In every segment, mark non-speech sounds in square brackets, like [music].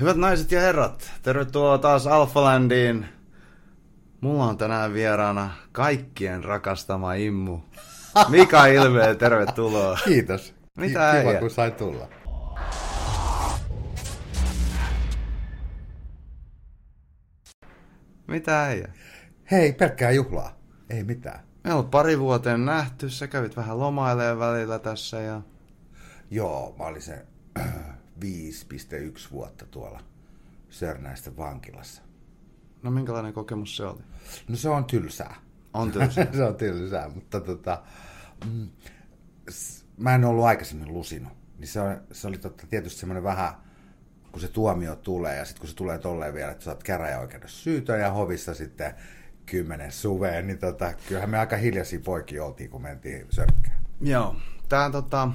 Hyvät naiset ja herrat, tervetuloa taas Alphalandiin. Mulla on tänään vieraana kaikkien rakastama Immu. Mika Ilmeen, tervetuloa. Kiitos. Mitä Kiva, äijä? kun sain tulla. Mitä äijä? Hei, pelkkää juhlaa. Ei mitään. Me on pari vuoteen nähty, sä kävit vähän lomailemaan välillä tässä ja... Joo, mä olin se 5,1 vuotta tuolla Sörnäisten vankilassa. No minkälainen kokemus se oli? No se on tylsää. On tylsää. [laughs] se on tylsää, mutta tota, mm, s- mä en ollut aikaisemmin lusinut. Niin se, on, se oli totta, tietysti semmoinen vähän, kun se tuomio tulee ja sitten kun se tulee tolleen vielä, että sä oot käräjäoikeudessa syytön ja hovissa sitten kymmenen suveen, niin tota, kyllähän me aika hiljaisia poikia oltiin, kun mentiin sörkkään. Joo, tää tota...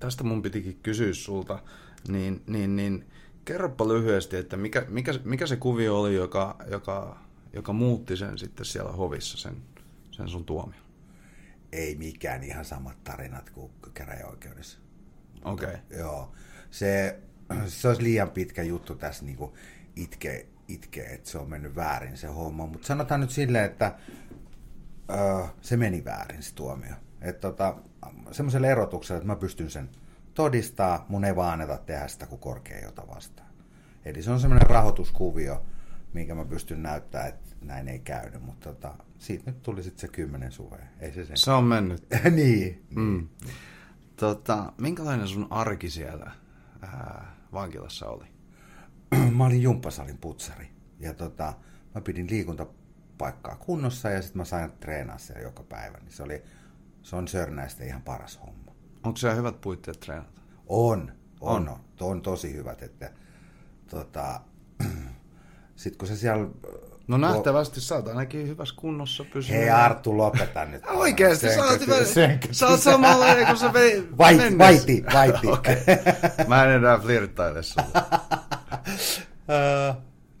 Tästä mun pitikin kysyä sulta, niin, niin, niin kerropa lyhyesti, että mikä, mikä, mikä se kuvio oli, joka, joka, joka muutti sen sitten siellä hovissa, sen, sen sun tuomion? Ei mikään ihan samat tarinat kuin käräjäoikeudessa. Okei. Okay. Joo, se, se olisi liian pitkä juttu tässä niin itke, itke, että se on mennyt väärin se homma. Mutta sanotaan nyt silleen, että ö, se meni väärin se tuomio. Että tota, semmoisella erotuksella, että mä pystyn sen todistaa, mun ei vaan anneta tehdä sitä kuin korkea jota vastaan. Eli se on semmoinen rahoituskuvio, minkä mä pystyn näyttämään, että näin ei käynyt, mutta tota, siitä nyt tuli sitten se kymmenen suvea. Ei se sen. Se on mennyt. [laughs] niin. Mm. Tota, minkälainen sun arki siellä ää, vankilassa oli? [clears throat] mä olin jumppasalin putsari. Ja tota, mä pidin liikuntapaikkaa kunnossa ja sitten mä sain treenaa siellä joka päivä. Niin se, oli, se on Sörnäistä ihan paras homma. Onko siellä hyvät puitteet treenata? On, on, On. on, on tosi hyvät. Että, tota, [clears throat] sitten kun se siellä... No nähtävästi sä oot ainakin hyvässä kunnossa pysynyt. Hei Arttu, lopeta nyt. [laughs] Oikeesti, sä oot, hyvä, sä oot samalla kun sä vei [laughs] Vaiti, mennessä. vaiti, vaiti. [laughs] Okei. Mä en enää flirttaile sulle. Öö,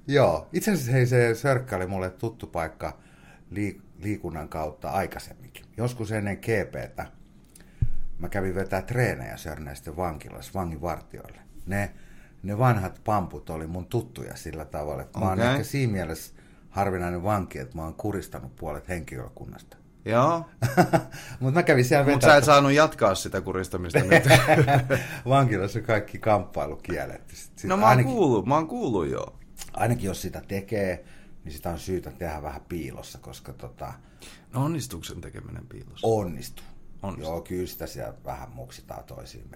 joo, itse asiassa hei, se Sörkkä oli mulle tuttu paikka liik- liikunnan kautta aikaisemminkin. Joskus ennen GPtä mä kävin vetää treenejä Sörnäisten vankilassa vanginvartioille. Ne, ne vanhat pamput oli mun tuttuja sillä tavalla, että mä oon ehkä siinä mielessä harvinainen vanki, että mä oon kuristanut puolet henkilökunnasta. Joo, [laughs] Mutta mä kävin siellä mutta sä et saanut jatkaa sitä kuristamista nyt. [laughs] vankilassa kaikki kamppailu kielletty. Sit- sit No mä oon ainakin- kuullut, mä oon kuullut joo. ainakin jos sitä tekee, niin sitä on syytä tehdä vähän piilossa, koska tota, No onnistuuko sen tekeminen piilossa? onnistuu. Onnistuu. Joo, kyllä sitä siellä vähän muksitaan toisiin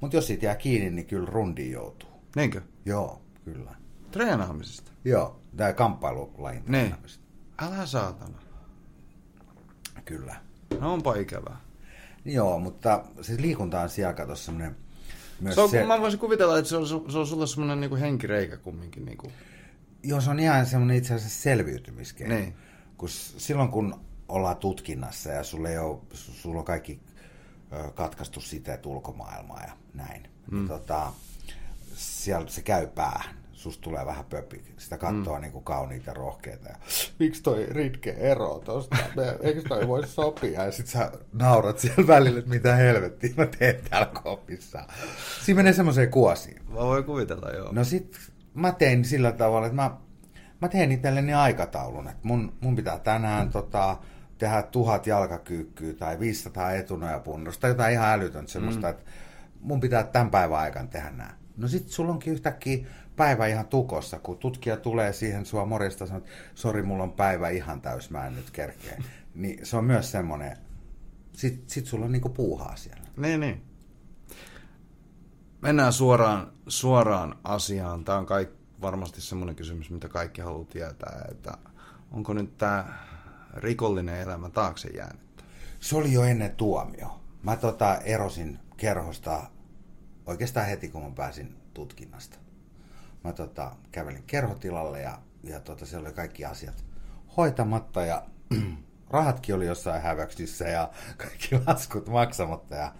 Mutta jos siitä jää kiinni, niin kyllä rundiin joutuu. Niinkö? Joo, kyllä. Treenaamisesta? Joo, tämä kamppailulajin Niin. treenaamista. Älä saatana. Kyllä. No onpa ikävää. Joo, mutta se liikunta on siellä kato semmoinen myös Se on, se, Mä voisin kuvitella, että se on, se on sulle semmoinen niinku henkireikä kumminkin. Niinku. Joo, se on ihan semmoinen itse asiassa selviytymiskeino. Niin. Kun silloin kun ollaan tutkinnassa ja sulla, ei ole, su- sulla on kaikki katkaistu siteet ulkomaailmaa ja näin, mm. niin tota, siellä se käy päähän. Susta tulee vähän pöppi. Sitä katsoo mm. niin kuin kauniita rohkeita. Ja, Miksi toi Ritke ero tosta? Me- Eikö toi voi sopia? Ja sit sä naurat siellä välillä, että mitä helvettiä mä teen täällä kopissa. Siinä menee semmoiseen kuosiin. Mä voin kuvitella, joo. No sit mä tein sillä tavalla, että mä, mä tein itselleni aikataulun, että mun, mun pitää tänään tota, tehdä tuhat jalkakyykkyä tai 500 etunojapunnusta tai jotain ihan älytöntä semmoista, mm. että mun pitää tämän päivän aikana tehdä nämä. No sit sulla onkin yhtäkkiä päivä ihan tukossa, kun tutkija tulee siihen sua morjesta ja sanoo, että sori, mulla on päivä ihan täys, mä en nyt kerkeä. Niin se on myös semmoinen, sit, sit sulla on niinku puuhaa siellä. Niin, niin. Mennään suoraan, suoraan asiaan. Tämä on kaik, varmasti semmoinen kysymys, mitä kaikki haluaa tietää, että onko nyt tämä rikollinen elämä taakse jäänyt? Se oli jo ennen tuomio. Mä tota erosin kerhosta oikeastaan heti, kun mä pääsin tutkinnasta. Mä tota, kävelin kerhotilalle ja, ja tota, siellä oli kaikki asiat hoitamatta ja [clears throat] rahatkin oli jossain häväksyssä ja kaikki laskut maksamatta. Ja,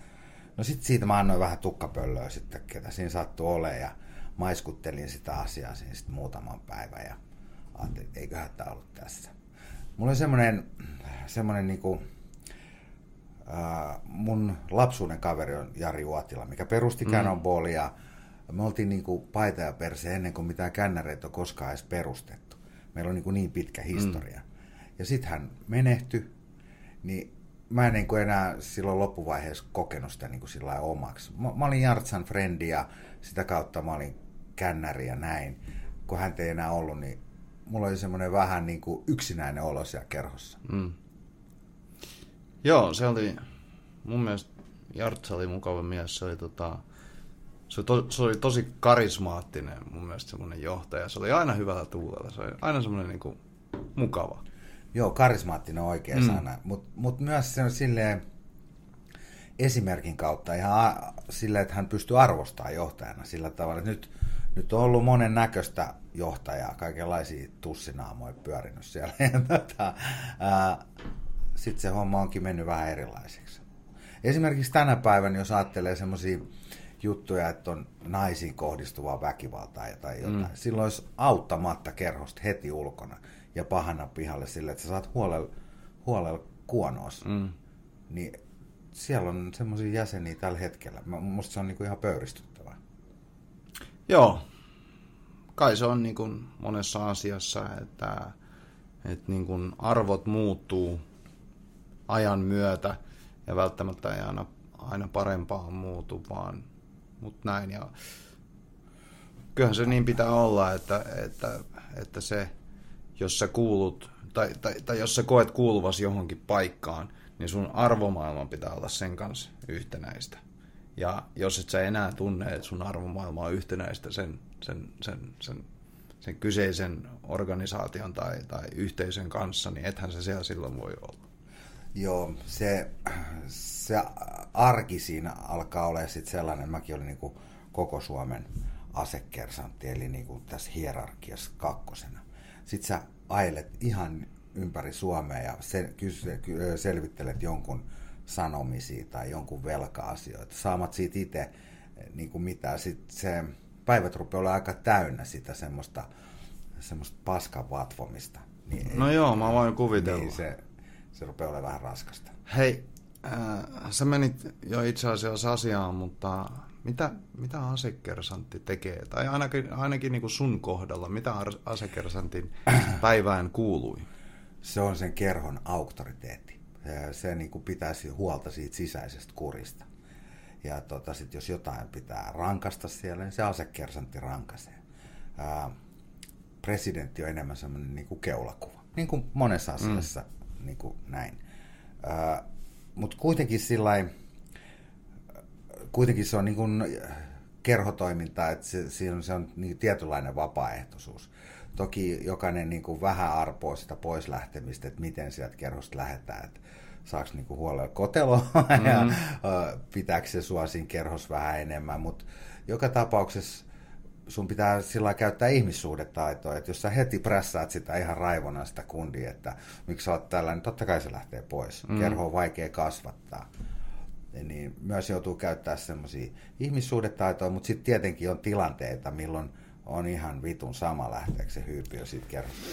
no sit siitä mä annoin vähän tukkapöllöä sitten, ketä siinä sattui olemaan ja maiskuttelin sitä asiaa siinä sitten muutaman päivän ja ajattelin, että eiköhän tämä ollut tässä. Mulla oli semmoinen, semmoinen niinku, ää, mun lapsuuden kaveri on Jari Uotila, mikä perusti mm. Cannonballia me oltiin niin kuin paita ja perse ennen kuin mitään kännäreitä on koskaan edes perustettu. Meillä on niin, kuin niin pitkä historia. Mm. Ja sitten hän menehtyi, niin mä en niin kuin enää silloin loppuvaiheessa kokenut sitä niin kuin sillä omaksi. Mä, mä olin Jartsan frendi ja sitä kautta mä olin kännäri ja näin. Kun hän ei enää ollut, niin mulla oli semmoinen vähän niin kuin yksinäinen olo siellä kerhossa. Mm. Joo, se oli mun mielestä Jartsa oli mukava mies. Se oli, tota, se oli, to, se oli tosi karismaattinen mun mielestä semmoinen johtaja. Se oli aina hyvällä tuulella. Se oli aina semmoinen niin kuin, mukava. Joo, karismaattinen on oikea mm. sana. Mutta mut myös se on silleen esimerkin kautta ihan silleen, että hän pystyy arvostamaan johtajana sillä tavalla, että nyt, nyt on ollut monen näköistä johtajaa, kaikenlaisia tussinaamoja pyörinyt siellä. [laughs] tota, Sitten se homma onkin mennyt vähän erilaiseksi. Esimerkiksi tänä päivänä, jos ajattelee semmoisia juttuja, että on naisiin kohdistuvaa väkivaltaa tai jotain, mm. silloin olisi auttamatta kerhosta heti ulkona ja pahana pihalle sille, että sä saat huolella, huolella kuonoos. Mm. Niin siellä on semmoisia jäseniä tällä hetkellä. Musta se on niinku ihan pöyristyttävää. Joo. Kai se on niin kuin monessa asiassa, että, että niin kuin arvot muuttuu ajan myötä ja välttämättä ei aina, aina parempaan muutu, vaan mutta näin. Ja kyllähän se niin pitää olla, että, että, että se, jos sä kuulut, tai, tai, tai jos sä koet kuuluvasi johonkin paikkaan, niin sun arvomaailman pitää olla sen kanssa yhtenäistä. Ja jos et sä enää tunne, että sun arvomaailma on yhtenäistä sen, sen, sen, sen, sen kyseisen organisaation tai, tai yhteisön kanssa, niin ethän se siellä silloin voi olla. Joo, se, se arki siinä alkaa olla sitten sellainen, mäkin olin niin koko Suomen asekersantti, eli niin kuin tässä hierarkiassa kakkosena. Sitten sä ailet ihan ympäri Suomea ja se, selvittelet jonkun sanomisia tai jonkun velka-asioita. Saamat siitä itse niin kuin mitä. Sitten se päivät rupeaa olla aika täynnä sitä semmoista, semmoista paskan vatvomista. Niin, no joo, mä voin kuvitella. Niin se, se rupeaa olemaan vähän raskasta. Hei, äh, sä menit jo itse asiassa asiaan, mutta mitä, mitä asekersantti tekee? Tai ainakin, ainakin niin kuin sun kohdalla, mitä asekersantin [clears throat] päivään kuului? Se on sen kerhon auktoriteetti. Se niin kuin pitäisi huolta siitä sisäisestä kurista. Ja tota, sit jos jotain pitää rankasta siellä, niin se asekersantti rankasee. Ää, presidentti on enemmän semmoinen niin kuin keulakuva. Niin kuin monessa asiassa mm niin kuin näin. Mutta kuitenkin sillä kuitenkin se on niin kuin kerhotoiminta, että se, se on, se on niin tietynlainen vapaaehtoisuus. Toki jokainen niin kuin vähän arpoo sitä pois lähtemistä, että miten sieltä kerhosta lähdetään, että saako niin kuin huolella koteloa [laughs] mm-hmm. ja pitääkö se sua siinä kerhossa vähän enemmän, mutta joka tapauksessa sun pitää sillä käyttää ihmissuhdetaitoa, että jos sä heti prässäät sitä ihan raivona sitä kundia, että miksi sä oot tällä, niin totta kai se lähtee pois. Mm. Kerho on vaikea kasvattaa. Niin myös joutuu käyttää semmoisia ihmissuhdetaitoja, mutta sitten tietenkin on tilanteita, milloin on ihan vitun sama lähteekö se hyypiö siitä kerrosta.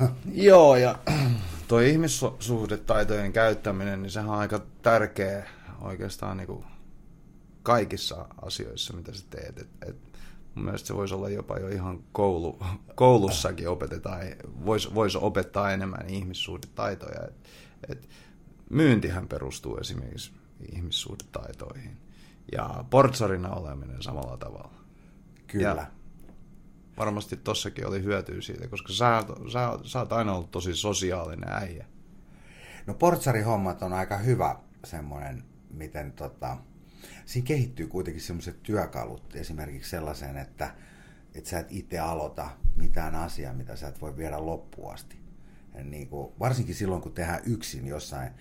[laughs] Joo, ja [clears throat] tuo ihmissuhdetaitojen käyttäminen, niin sehän on aika tärkeä oikeastaan niin kaikissa asioissa, mitä sä teet. Et, et Mun mielestä se voisi olla jopa jo ihan koulu, [laughs] koulussakin opetetaan, voisi vois opettaa enemmän ihmissuhdetaitoja. Et, et myyntihän perustuu esimerkiksi ihmissuhdetaitoihin ja portsarina oleminen samalla tavalla. Kyllä. Ja varmasti tossakin oli hyötyä siitä, koska sä, sä, sä oot aina ollut tosi sosiaalinen äijä. No portsarihommat on aika hyvä semmoinen, miten tota, siinä kehittyy kuitenkin sellaiset työkalut esimerkiksi sellaiseen, että, että sä et itse aloita mitään asiaa, mitä sä et voi viedä loppuun asti. niin kuin, varsinkin silloin, kun tehdään yksin jossain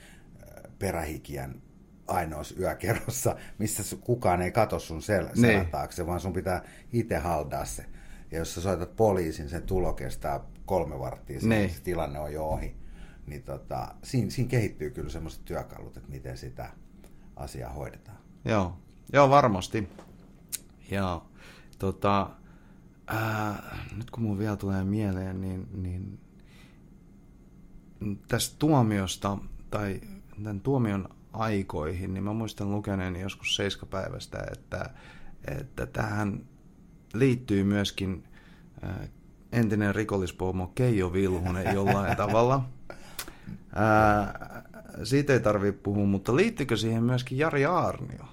perähikiän ainoassa yökerrossa, missä kukaan ei katso sun sel- niin. selän taakse, vaan sun pitää itse haldaa se. Ja jos sä soitat poliisin, sen tulo kestää kolme varttia, niin. se tilanne on jo ohi. Niin tota, siinä, siinä kehittyy kyllä semmoiset työkalut, että miten sitä asiaa hoidetaan. Joo, joo varmasti. Ja tota, ää, nyt kun mun vielä tulee mieleen, niin, niin tästä tuomiosta tai tämän tuomion aikoihin, niin mä muistan lukeneeni joskus seiskapäivästä, että, että tähän liittyy myöskin äh, entinen rikollispomo Keijo Vilhunen jollain [laughs] tavalla. Ää, siitä ei tarvitse puhua, mutta liittyykö siihen myöskin Jari Aarnio?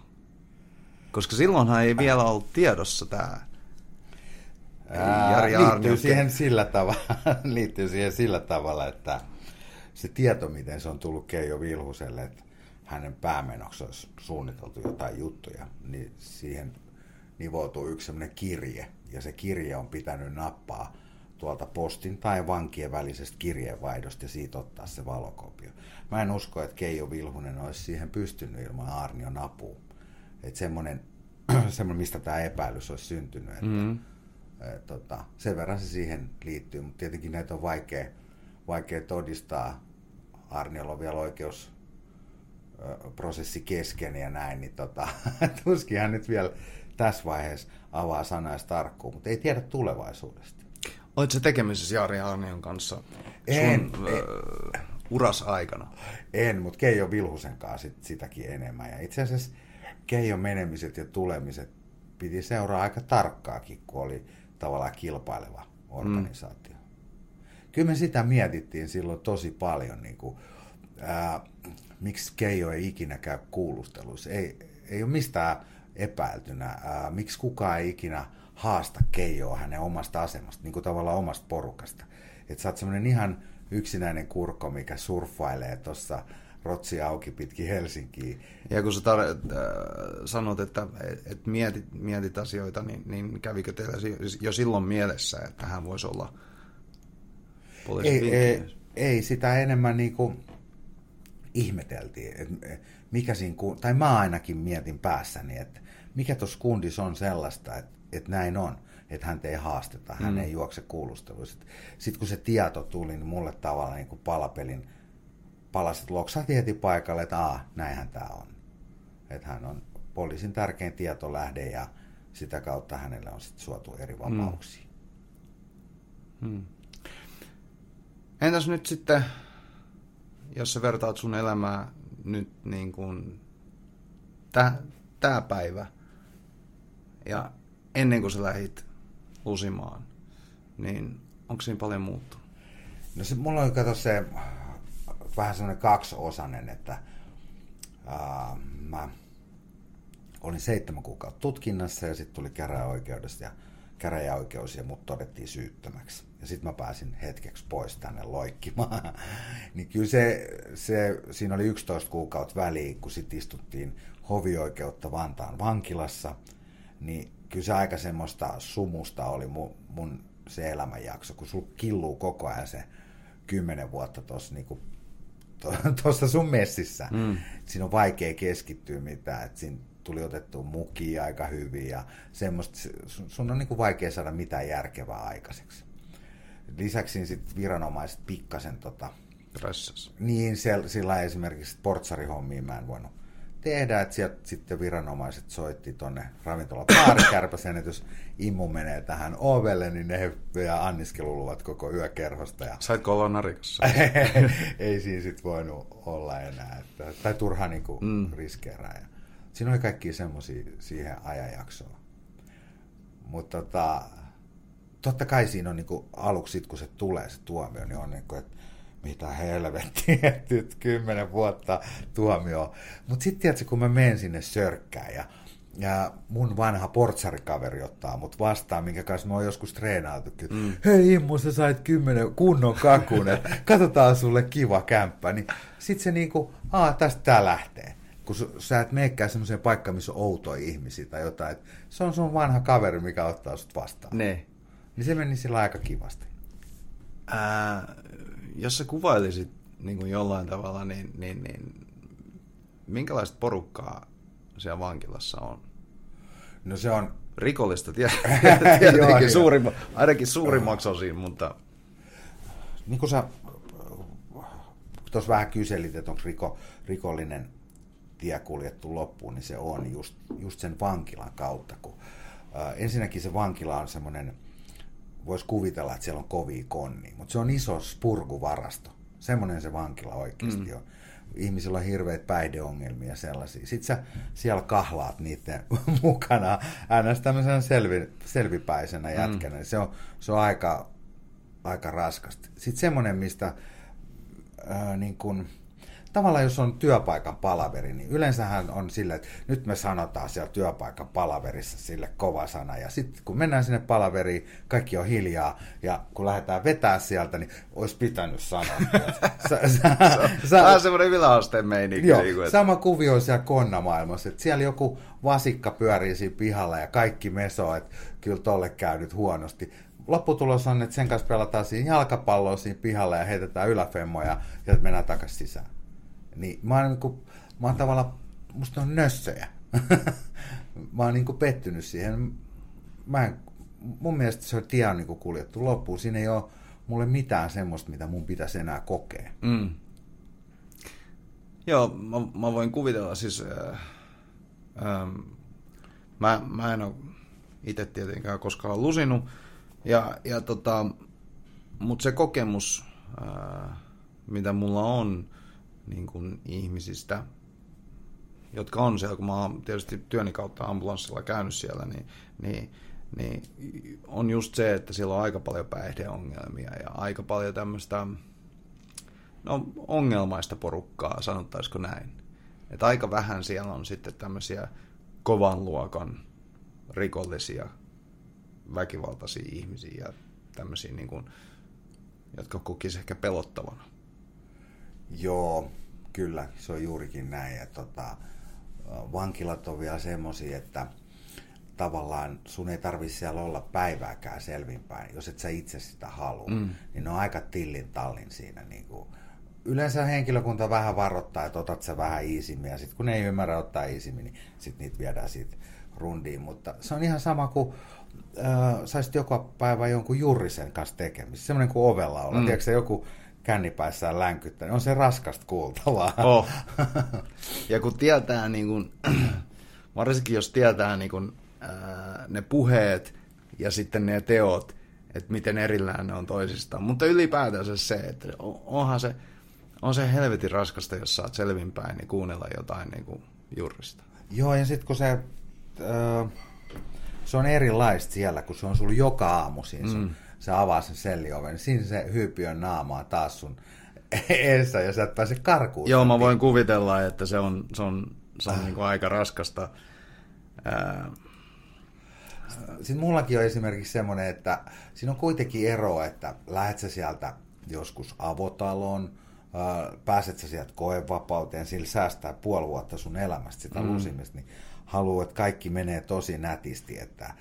Koska silloinhan ei vielä ollut tiedossa tämä Jari Aarnio. Liittyy siihen, sillä tavalla, [laughs] liittyy siihen sillä tavalla, että se tieto, miten se on tullut Keijo Vilhuselle, että hänen päämenoksi olisi suunniteltu jotain juttuja, niin siihen nivoutuu yksi sellainen kirje, ja se kirje on pitänyt nappaa tuolta postin tai vankien välisestä kirjeenvaihdosta ja siitä ottaa se valokopio. Mä en usko, että Keijo Vilhunen olisi siihen pystynyt ilman Arnion apua. Että semmoinen, [clears throat] semmoinen, mistä tämä epäilys olisi syntynyt. Että, mm. et, tota, sen verran se siihen liittyy, mutta tietenkin näitä on vaikea, vaikea todistaa. Arniolla on vielä oikeus prosessi kesken ja näin, niin tota, [laughs] tuskin hän nyt vielä tässä vaiheessa avaa sanaista tarkkuun, mutta ei tiedä tulevaisuudesta. Oletko tekemisissä Jari Arnion kanssa en, sun en, uh, uras aikana? En, mutta Keijo Vilhusen kanssa sit, sitäkin enemmän. Ja itse asiassa Keijon menemiset ja tulemiset piti seuraa aika tarkkaakin, kun oli tavallaan kilpaileva organisaatio. Mm. Kyllä me sitä mietittiin silloin tosi paljon, niin kuin, ää, miksi Keijo ei ikinä käy kuulusteluissa. Ei, ei ole mistään epäiltynä, ää, miksi kukaan ei ikinä haasta Keijoa hänen omasta asemasta, niin kuin tavallaan omasta porukasta. Että sä oot semmoinen ihan yksinäinen kurko, mikä surffailee tuossa rotsi auki pitkin Helsinkiin. Ja kun sä tar- äh, sanot, että et mietit, mietit asioita, niin, niin kävikö teillä jo silloin mielessä, että hän voisi olla ei, ei, ei, sitä enemmän niin kuin ihmeteltiin, että mikä siinä, tai mä ainakin mietin päässäni, että mikä tuossa kundissa on sellaista, että että näin on, että hän ei haasteta, hän mm. ei juokse kuulusteluissa. Sitten kun se tieto tuli, niin mulle tavallaan niin kuin palapelin palasit loksahti heti paikalle, että Aa, näinhän tämä on. Että hän on poliisin tärkein tietolähde ja sitä kautta hänelle on sitten suotu eri mm. vapauksia. Mm. Mm. Entäs nyt sitten, jos sä vertaat sun elämää nyt niin kuin tämä päivä ja ennen kuin sä lähit lusimaan, niin onko siinä paljon muuttunut? No se, mulla on kato se vähän semmoinen kaksiosainen, että ää, mä olin seitsemän kuukautta tutkinnassa ja sitten tuli käräjäoikeudesta ja käräjäoikeus ja mut todettiin syyttömäksi. Ja sitten mä pääsin hetkeksi pois tänne loikkimaan. [laughs] niin kyllä se, se, siinä oli 11 kuukautta väliin, kun sitten istuttiin hovioikeutta Vantaan vankilassa, niin kyllä se aika semmoista sumusta oli mun, mun se elämänjakso, kun sul killuu koko ajan se kymmenen vuotta tuossa niinku, tuossa [laughs] sun messissä. Mm. Siinä on vaikea keskittyä mitään, että siinä tuli otettu mukia aika hyvin ja semmoista, sun on niinku vaikea saada mitään järkevää aikaiseksi. Lisäksi sitten viranomaiset pikkasen tota, Pressas. Niin, sillä esimerkiksi portsarihommiin mä en voinut tehdä, että sieltä sitten viranomaiset soitti tuonne ravintola Paarikärpäsen, [coughs] että jos immu menee tähän ovelle, niin ne ja anniskeluluvat koko yökerhosta. Ja... Saitko olla narikassa? [laughs] ei siinä sitten voinut olla enää, että, tai turha niin kuin mm. riskeerää. Ja siinä oli kaikki semmoisia siihen ajanjaksoon. Mutta tota, totta kai siinä on niin kuin, aluksi, kun se tulee se tuomio, niin on niin kuin, että mitä helvettiä, [laughs] nyt kymmenen vuotta tuomio. Mutta sitten tiedätkö, kun mä menen sinne sörkkään ja, ja mun vanha portsarikaveri ottaa mut vastaan, minkä kanssa mä oon joskus treenautukin. Mm. Hei Immu, sä sait kymmenen kunnon kakun, että katsotaan sulle kiva kämppä. Niin sit se niinku, aa tästä tää lähtee. Kun sä et meekään semmoiseen paikkaan, missä on outoja ihmisiä tai jotain. Et se on sun vanha kaveri, mikä ottaa sut vastaan. Ne. Niin se meni sillä aika kivasti. Ää, jos sä kuvailisit niin kuin jollain tavalla, niin, niin, niin minkälaista porukkaa siellä vankilassa on? No se on... Rikollista [laughs] tietenkin, suurimma, ainakin suurimmaksi osin, mutta... Niin kuin sä tuossa vähän kyselit, että onko riko, rikollinen tie kuljettu loppuun, niin se on just, just sen vankilan kautta. Kun, äh, ensinnäkin se vankila on semmoinen voisi kuvitella, että siellä on kovia konni, mutta se on iso spurguvarasto. Semmoinen se vankila oikeasti mm. on. ihmisillä on hirveitä päihdeongelmia ja sellaisia. Sitten sä siellä kahlaat niiden [laughs] mukana äänestä tämmöisenä selvi, selvipäisenä jätkänä. Mm. Se, on, se on aika, aika raskasta. Sitten semmoinen, mistä ää, niin kun, tavallaan jos on työpaikan palaveri, niin yleensähän on sille, että nyt me sanotaan siellä työpaikan palaverissa sille kova sana. Ja sitten kun mennään sinne palaveriin, kaikki on hiljaa. Ja kun lähdetään vetää sieltä, niin olisi pitänyt sanoa. [laughs] sä, sä, sä, Vähän semmoinen yläasteen meininki. Joo, niin kuin, että... sama kuvio on siellä konnamaailmassa. Että siellä joku vasikka pyörii siinä pihalla ja kaikki mesoo, että kyllä tolle käy nyt huonosti lopputulos on, että sen kanssa pelataan siinä jalkapalloa siinä pihalla ja heitetään yläfemmoja ja mennään takaisin sisään. Niin mä oon, niin kuin, mä oon tavallaan, musta on nössöjä. [laughs] mä oon niin kuin pettynyt siihen. Mä en, mun mielestä se tie on niin kuin kuljettu loppuun. Siinä ei ole mulle mitään semmoista, mitä mun pitäisi enää kokea. Mm. Joo, mä, mä voin kuvitella siis... Äh, ähm, mä, mä en ole itse tietenkään koskaan lusinut, ja, ja tota, mutta se kokemus, äh, mitä mulla on, niin kuin ihmisistä, jotka on siellä, kun mä oon tietysti työni kautta ambulanssilla käynyt siellä, niin, niin, niin on just se, että siellä on aika paljon päihdeongelmia ja aika paljon tämmöistä no, ongelmaista porukkaa, sanottaisiko näin. Että aika vähän siellä on sitten tämmöisiä kovan luokan rikollisia, väkivaltaisia ihmisiä ja tämmöisiä, niin kuin, jotka kokisivat ehkä pelottavana. Joo, kyllä, se on juurikin näin. Ja tota, vankilat on vielä semmoisia, että tavallaan sun ei tarvitse siellä olla päivääkään selvinpäin, jos et sä itse sitä halua. Mm. Niin ne on aika tillin tallin siinä. Niin kuin. Yleensä henkilökunta vähän varoittaa, että otat sä vähän iisimmin, ja sitten kun ne ei ymmärrä ottaa iisimmin, niin sitten niitä viedään siitä rundiin. Mutta se on ihan sama kuin äh, saisit joka päivä jonkun jurrisen kanssa tekemistä. Semmoinen kuin ovella olla. Mm. Tiedätkö, joku kännipäissään länkyttä, niin on se raskasta kuultavaa. Oh. [laughs] Ja kun tietää, niin kun, [clears throat] varsinkin jos tietää niin kun, ää, ne puheet ja sitten ne teot, että miten erillään ne on toisistaan. Mutta ylipäätänsä se, että onhan se, on se helvetin raskasta, jos saat selvinpäin niin kuunnella jotain niin kuin jurista. Joo, ja sitten kun se, se on erilaista siellä, kun se on sulla joka aamu siinä mm se avaa sen sellioven, siinä se hyypiön naamaa taas sun [laughs] eessä ja sä et pääse karkuun. Joo, mä voin kuvitella, että se on, se on, se on ah. niin kuin aika raskasta. Ää... Sitten mullakin on esimerkiksi semmoinen, että siinä on kuitenkin ero, että lähdet sä sieltä joskus avotaloon, pääset sä sieltä koevapauteen, sillä säästää puoli vuotta sun elämästä sitä mm. lusimista, niin haluaa, että kaikki menee tosi nätisti, että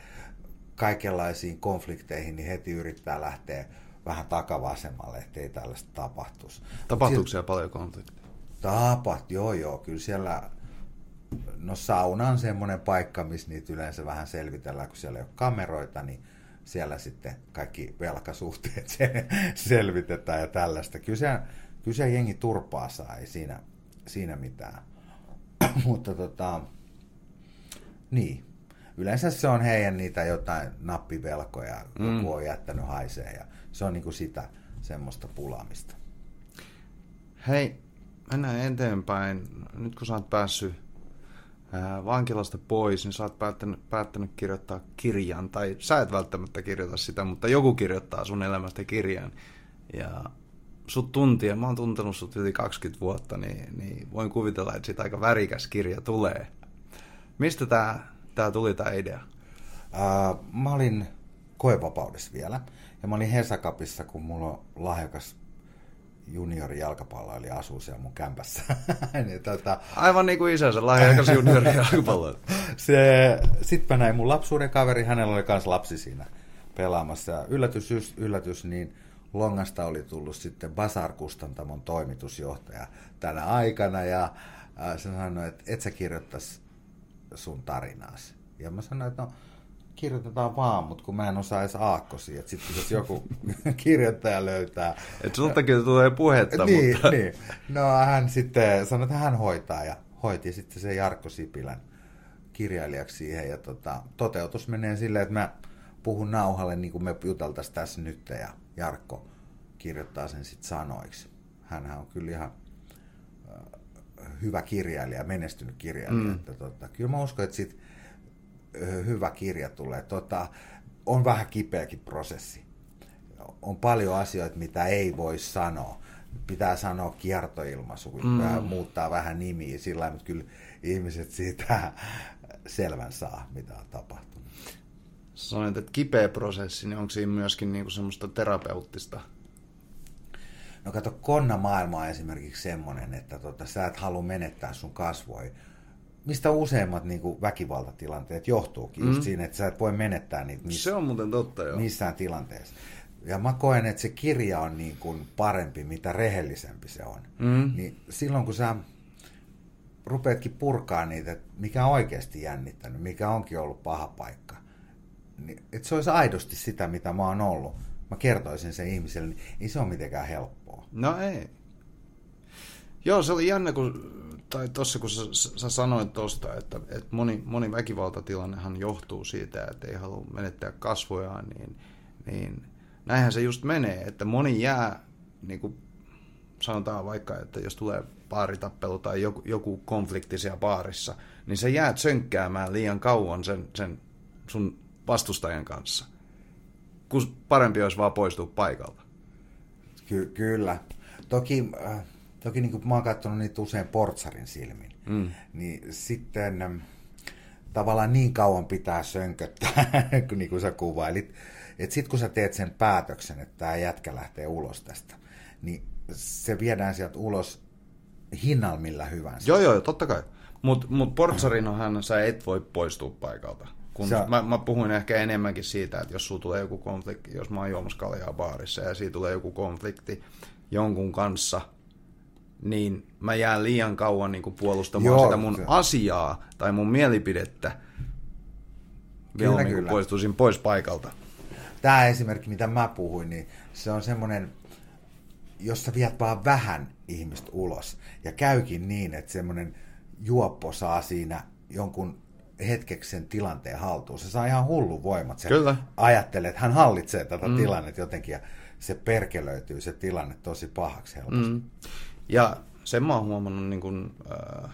kaikenlaisiin konflikteihin, niin heti yrittää lähteä vähän takavasemmalle, ettei tällaista tapahtuisi. Tapahtuuko siellä paljon konflikteja? Tapat, joo joo, kyllä siellä, no sauna on semmoinen paikka, missä niitä yleensä vähän selvitellään, kun siellä ei ole kameroita, niin siellä sitten kaikki velkasuhteet [laughs] se, selvitetään ja tällaista. Kyllä se, kyllä se jengi turpaa saa, ei siinä, siinä mitään. [clears throat] Mutta tota, niin, yleensä se on heidän niitä jotain nappivelkoja, mm. joku on jättänyt haisee ja se on niinku sitä semmoista pulaamista. Hei, mennään eteenpäin. Nyt kun sä oot päässyt ää, vankilasta pois, niin sä oot päättänyt, päättänyt kirjoittaa kirjan, tai sä et välttämättä kirjoita sitä, mutta joku kirjoittaa sun elämästä kirjan. Ja sut tuntia, mä oon tuntenut sut yli 20 vuotta, niin, niin voin kuvitella, että siitä aika värikäs kirja tulee. Mistä tää tämä tuli tämä idea? Uh, mä olin koevapaudessa vielä. Ja mä olin Hesakapissa, kun mulla on lahjakas juniori jalkapalloilija asuu siellä mun kämpässä. [laughs] niin, tota, Aivan niin kuin isänsä lahjakas juniori [laughs] jalkapalloilija. se, sitten mä näin mun lapsuuden kaveri, hänellä oli myös lapsi siinä pelaamassa. Ja yllätys, just, yllätys, niin Longasta oli tullut sitten Basar Kustantamon toimitusjohtaja tänä aikana. Ja äh, se sanoi, että et sä kirjoittaisi sun tarinaasi. Ja mä sanoin, että no kirjoitetaan vaan, mutta kun mä en osaa edes aakkosia, että sitten jos joku [laughs] kirjoittaja löytää. Että sultakin tulee puhetta, niin, mutta... Niin. No hän sitten sanoi, että hän hoitaa ja hoiti sitten se Jarkko Sipilän kirjailijaksi siihen. Ja tota, toteutus menee silleen, että mä puhun nauhalle niin kuin me juteltaisiin tässä nyt ja Jarkko kirjoittaa sen sitten sanoiksi. Hänhän on kyllä ihan hyvä kirjailija, menestynyt kirjailija. Mm. Että, tota, kyllä mä uskon, että sit hyvä kirja tulee. Tota, on vähän kipeäkin prosessi. On paljon asioita, mitä ei voi sanoa. Pitää sanoa kiertoilmaisu, mm. muuttaa vähän nimiä sillä mutta kyllä ihmiset siitä [laughs] selvän saa, mitä on tapahtunut. Sanoit, että kipeä prosessi, niin onko siinä myöskin niinku semmoista terapeuttista No kato, konna maailma on esimerkiksi semmoinen, että tota, sä et halua menettää sun kasvoi. Mistä useimmat niin kuin, väkivaltatilanteet johtuukin, mm. just siinä, että sä et voi menettää niitä miss- se on muuten totta, joo. missään tilanteessa. Ja mä koen, että se kirja on niin kuin parempi, mitä rehellisempi se on. Mm. Niin silloin kun sä rupeatkin purkaa niitä, että mikä on oikeasti jännittänyt, mikä onkin ollut paha paikka, niin että se olisi aidosti sitä, mitä mä oon ollut. Mä kertoisin sen ihmiselle, niin ei se ole mitenkään helppoa. No ei. Joo, se oli jännä, kun, tai tuossa kun sä, sä sanoit tuosta, että, että moni, moni väkivaltatilannehan johtuu siitä, että ei halua menettää kasvojaan, niin, niin näinhän se just menee, että moni jää, niin kuin sanotaan vaikka, että jos tulee paaritappelu tai joku, joku konflikti siellä baarissa, niin se jää sönkkäämään liian kauan sen, sen sun vastustajan kanssa. Kun parempi olisi vaan poistua paikalta. Ky- kyllä. Toki, äh, toki niin kuin mä oon katsonut niitä usein portsarin silmin, mm. niin sitten äh, tavallaan niin kauan pitää sönköttää, [laughs] kun niin kuin sä kuvailit, että sitten kun sä teet sen päätöksen, että tämä jätkä lähtee ulos tästä, niin se viedään sieltä ulos hinnalla millä hyvänsä. Joo, joo, totta kai. Mutta mut portsarinohan sä et voi poistua paikalta. Kun se... mä, mä puhuin ehkä enemmänkin siitä, että jos sulla tulee joku konflikti, jos mä oon juomassa kaljaa baarissa ja siitä tulee joku konflikti jonkun kanssa, niin mä jään liian kauan niin puolustamaan Joo, sitä mun se... asiaa tai mun mielipidettä. Kyllä, Vielä niin poistuisin pois paikalta. Tämä esimerkki, mitä mä puhuin, niin se on semmoinen, jossa viet vaan vähän ihmistä ulos. Ja käykin niin, että semmoinen juoppo saa siinä jonkun hetkeksi sen tilanteen haltuun. Se saa ihan hullu voimat. Se Kyllä. ajattelee, että hän hallitsee tätä mm. tilannetta jotenkin ja se perkelöityy se tilanne tosi pahaksi helposti. Mm. Ja sen mä oon huomannut niin kun, äh,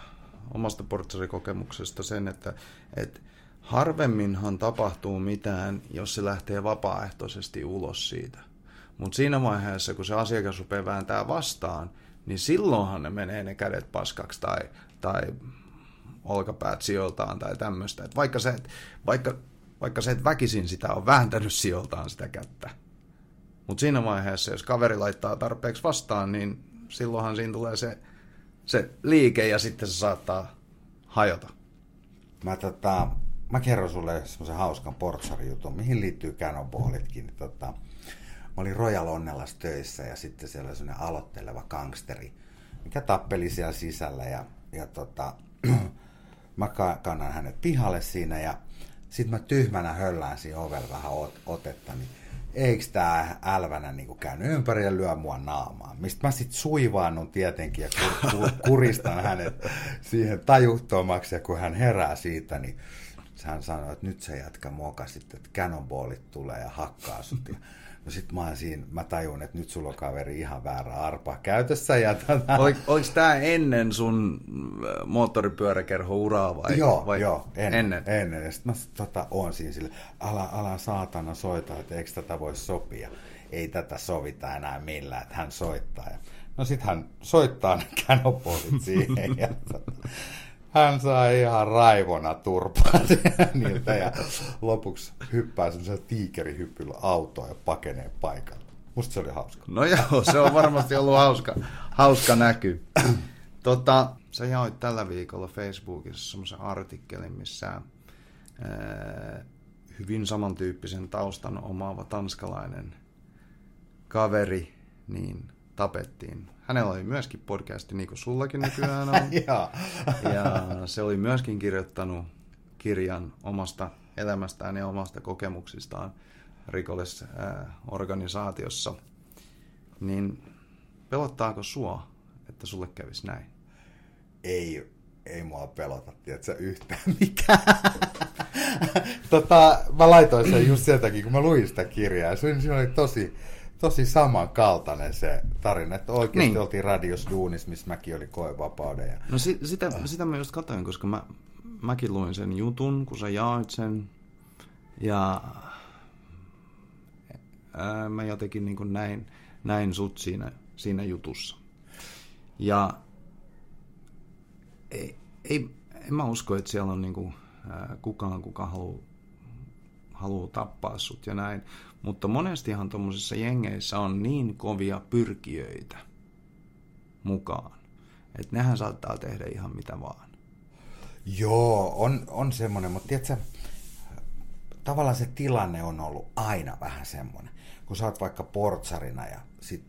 omasta portsarikokemuksesta sen, että, että harvemminhan tapahtuu mitään, jos se lähtee vapaaehtoisesti ulos siitä. Mutta siinä vaiheessa, kun se asiakas rupeaa vääntää vastaan, niin silloinhan ne menee ne kädet paskaksi tai, tai olkapäät sijoiltaan tai tämmöistä. Et vaikka, se, vaikka, vaikka se et väkisin sitä on vääntänyt sijoiltaan sitä kättä. Mutta siinä vaiheessa, jos kaveri laittaa tarpeeksi vastaan, niin silloinhan siinä tulee se, se liike ja sitten se saattaa hajota. Mä, tota, mä kerron sulle semmoisen hauskan portsarijutun, mihin liittyy cannonballitkin. Tota, mä olin Royal Onnellas töissä ja sitten siellä oli sellainen aloitteleva gangsteri, mikä tappeli siellä sisällä ja, ja tota, [clears throat] mä kannan hänet pihalle siinä ja sitten mä tyhmänä höllään siinä ovella vähän otetta, niin eikö tää älvänä niinku käynyt ympäri ja lyö mua naamaan. Mistä mä sit suivaannun tietenkin ja kur- kuristan hänet siihen tajuttomaksi ja kun hän herää siitä, niin hän sanoo, että nyt se jatka mokasit, että cannonballit tulee ja hakkaa sut. No sit mä oon siinä, mä tajun, että nyt sulla on kaveri ihan väärä arpa käytössä. Ja tota... Oliko, tää ennen sun äh, moottoripyöräkerho-uraa vai? Joo, vai joo ennen. Ennen. ennen. Ja sit mä tota, oon siinä sille, ala, ala saatana soita, että eikö tätä voi sopia. Ei tätä sovita enää millään, että hän soittaa. Ja, no sit hän soittaa ne känopolit [laughs] siihen. ja, tota, hän sai ihan raivona turpaa [laughs] niiltä ja lopuksi hyppää semmoisella tiikerihyppyllä autoa ja pakenee paikalta. Musta se oli hauska. No joo, se on varmasti ollut hauska, hauska näky. Tota, sä jaoit tällä viikolla Facebookissa semmoisen artikkelin, missä ää, hyvin samantyyppisen taustan omaava tanskalainen kaveri niin tapettiin hänellä oli myöskin podcasti, niin kuin sullakin nykyään [laughs] on. ja se oli myöskin kirjoittanut kirjan omasta elämästään ja omasta kokemuksistaan rikollisorganisaatiossa. Niin pelottaako sua, että sulle kävisi näin? Ei, ei mua pelota, tiedätkö, yhtään mikään. [laughs] tota, mä laitoin sen just sen takia, kun mä luin sitä kirjaa. Se oli tosi, tosi samankaltainen se tarina, että oikeasti Niin. oltiin radios duunis, missä mäkin oli koevapauden. Ja... No si- sitä, sitä mä just katsoin, koska mä, mäkin luin sen jutun, kun sä jaoit sen. Ja ää, mä jotenkin niin kuin näin, näin sut siinä, siinä jutussa. Ja ei, ei, en mä usko, että siellä on niin kuin, ää, kukaan, kuka haluaa haluaa tappaa sut ja näin. Mutta monestihan tuommoisissa jengeissä on niin kovia pyrkijöitä mukaan, että nehän saattaa tehdä ihan mitä vaan. Joo, on, on semmoinen, mutta tiedätkö, tavallaan se tilanne on ollut aina vähän semmoinen. Kun sä oot vaikka portsarina ja sit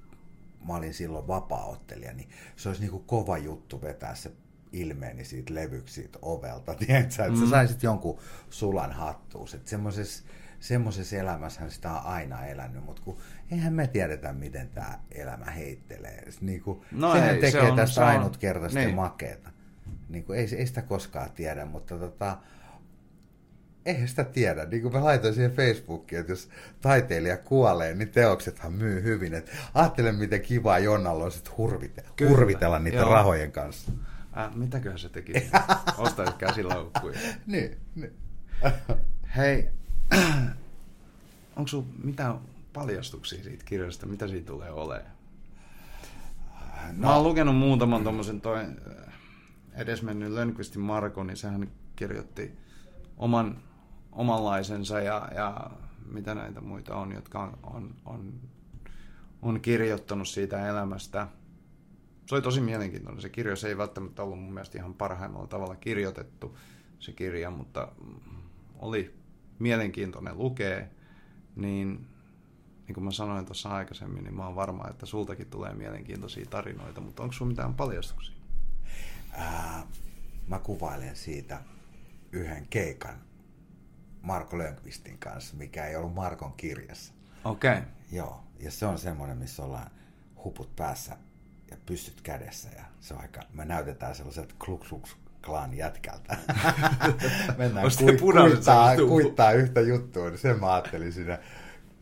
mä olin silloin vapaaottelija, niin se olisi niinku kova juttu vetää se ilmeeni siitä levyksi siitä ovelta, [laughs] tiedätkö? Että sä saisit jonkun sulan hattuun. Että semmoisessa semmoisessa elämässähän sitä on aina elänyt, mutta kun eihän me tiedetä, miten tämä elämä heittelee. Niin kuin, No sehän ei, se tekee on- tästä se on- ainutkertaista niin. makeeta. Niin kuin, ei, ei sitä koskaan tiedä, mutta tota, eihän sitä tiedä. Niin kuin mä laitoin siihen Facebookiin, että jos taiteilija kuolee, niin teoksethan myy hyvin. Et ajattele, miten kivaa Jonnalla on sit hurvitella, Kyllä, hurvitella niitä joo. rahojen kanssa. Äh, mitäköhän se teki? [laughs] Ostaisi käsilaukkuja. Niin, niin. Hei, [clears throat] onko sulla mitään paljastuksia siitä kirjasta? Mitä siitä tulee olemaan? No. Mä oon lukenut muutaman tommosen toi äh, edesmennyt Lönnqvistin Marko, niin sehän kirjoitti oman, omanlaisensa ja, ja mitä näitä muita on, jotka on, on, on, on kirjoittanut siitä elämästä. Se oli tosi mielenkiintoinen se kirja. Se ei välttämättä ollut mun mielestä ihan parhaimmalla tavalla kirjoitettu se kirja, mutta oli mielenkiintoinen lukea. Niin, niin kuin mä sanoin tuossa aikaisemmin, niin mä oon varma, että sultakin tulee mielenkiintoisia tarinoita, mutta onko sulla mitään paljastuksia? Ää, mä kuvailen siitä yhden keikan Marko Lönkvistin kanssa, mikä ei ollut Markon kirjassa. Okei. Okay. Joo, ja se on semmoinen, missä ollaan huput päässä ja pystyt kädessä. Ja se on aika, me näytetään sellaiset Klux Klux Klan jätkältä. [laughs] Mennään kui, kuittaa, kuittaa yhtä juttua, niin sen mä ajattelin siinä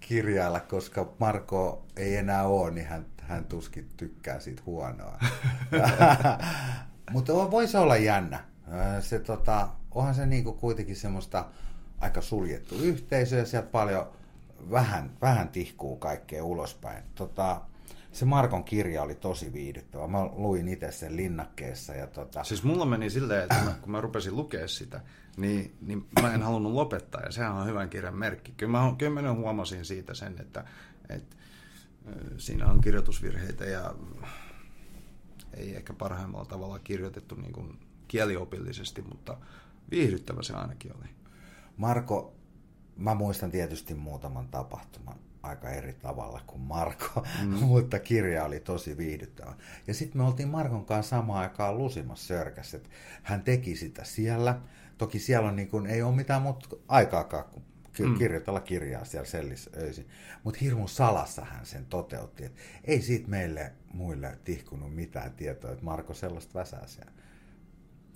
kirjailla, koska Marko ei enää ole, niin hän, hän tuskin tykkää siitä huonoa. [laughs] Mutta voi se olla jännä. Se, tota, onhan se niinku kuitenkin semmoista aika suljettu yhteisö ja sieltä paljon vähän, vähän tihkuu kaikkea ulospäin. Tota, se Markon kirja oli tosi viihdyttävä. Mä luin itse sen linnakkeessa. Ja tota, Siis mulla meni silleen, että mä, kun mä rupesin lukea sitä, niin, niin mä en halunnut lopettaa, ja sehän on hyvän kirjan merkki. Kyllä mä, kyllä mä huomasin siitä sen, että, että siinä on kirjoitusvirheitä ja ei ehkä parhaimmalla tavalla kirjoitettu niin kuin kieliopillisesti, mutta viihdyttävä se ainakin oli. Marko, mä muistan tietysti muutaman tapahtuman aika eri tavalla kuin Marko, mm. [laughs] mutta kirja oli tosi viihdyttävä. Ja sitten me oltiin Markon kanssa samaan aikaan Lusimassa Sörkässä, että hän teki sitä siellä. Toki siellä on niin kuin, ei ole mitään muuta aikaakaan kuin mm. kirjoitella kirjaa siellä sellissä öisin. Mutta hirmu salassa hän sen toteutti. Et ei siitä meille muille tihkunut mitään tietoa, että Marko sellaista väsää siellä.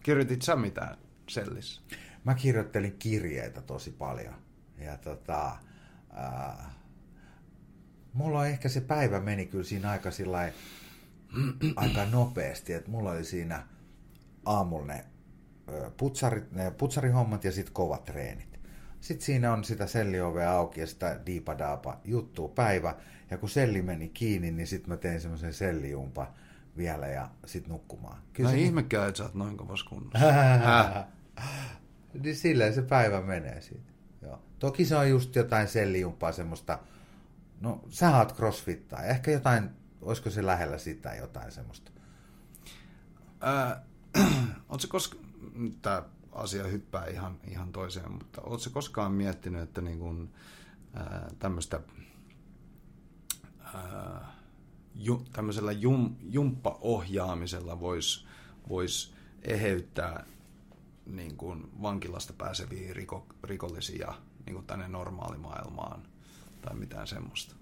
Kirjoitit sä mitään sellissä? Mä kirjoittelin kirjeitä tosi paljon. Ja tota, ää, mulla ehkä se päivä meni kyllä siinä aika sillai, [clears throat] aika nopeasti, että mulla oli siinä aamulla ne, putsarit, ne putsarihommat ja sitten kovat treenit. Sitten siinä on sitä selliovea auki ja sitä diipadaapa juttua päivä. Ja kun selli meni kiinni, niin sitten mä tein semmoisen sellijumpa vielä ja sitten nukkumaan. Kyllä no se ihmekään, että sä oot noin kovassa kunnossa. [laughs] niin silleen se päivä menee siitä. Joo. Toki se on just jotain sellijumpaa semmoista, no sä oot crossfittaa, ehkä jotain, olisiko se lähellä sitä jotain semmoista. Ää, oot se koska... Tämä asia hyppää ihan, ihan toiseen, mutta se koskaan miettinyt, että niin kun, ää, tämmöistä ää, ju, tämmöisellä jum, jumppaohjaamisella voisi vois eheyttää niin kun vankilasta pääseviä riko, rikollisia niin kun tänne normaalimaailmaan tai mitään semmoista?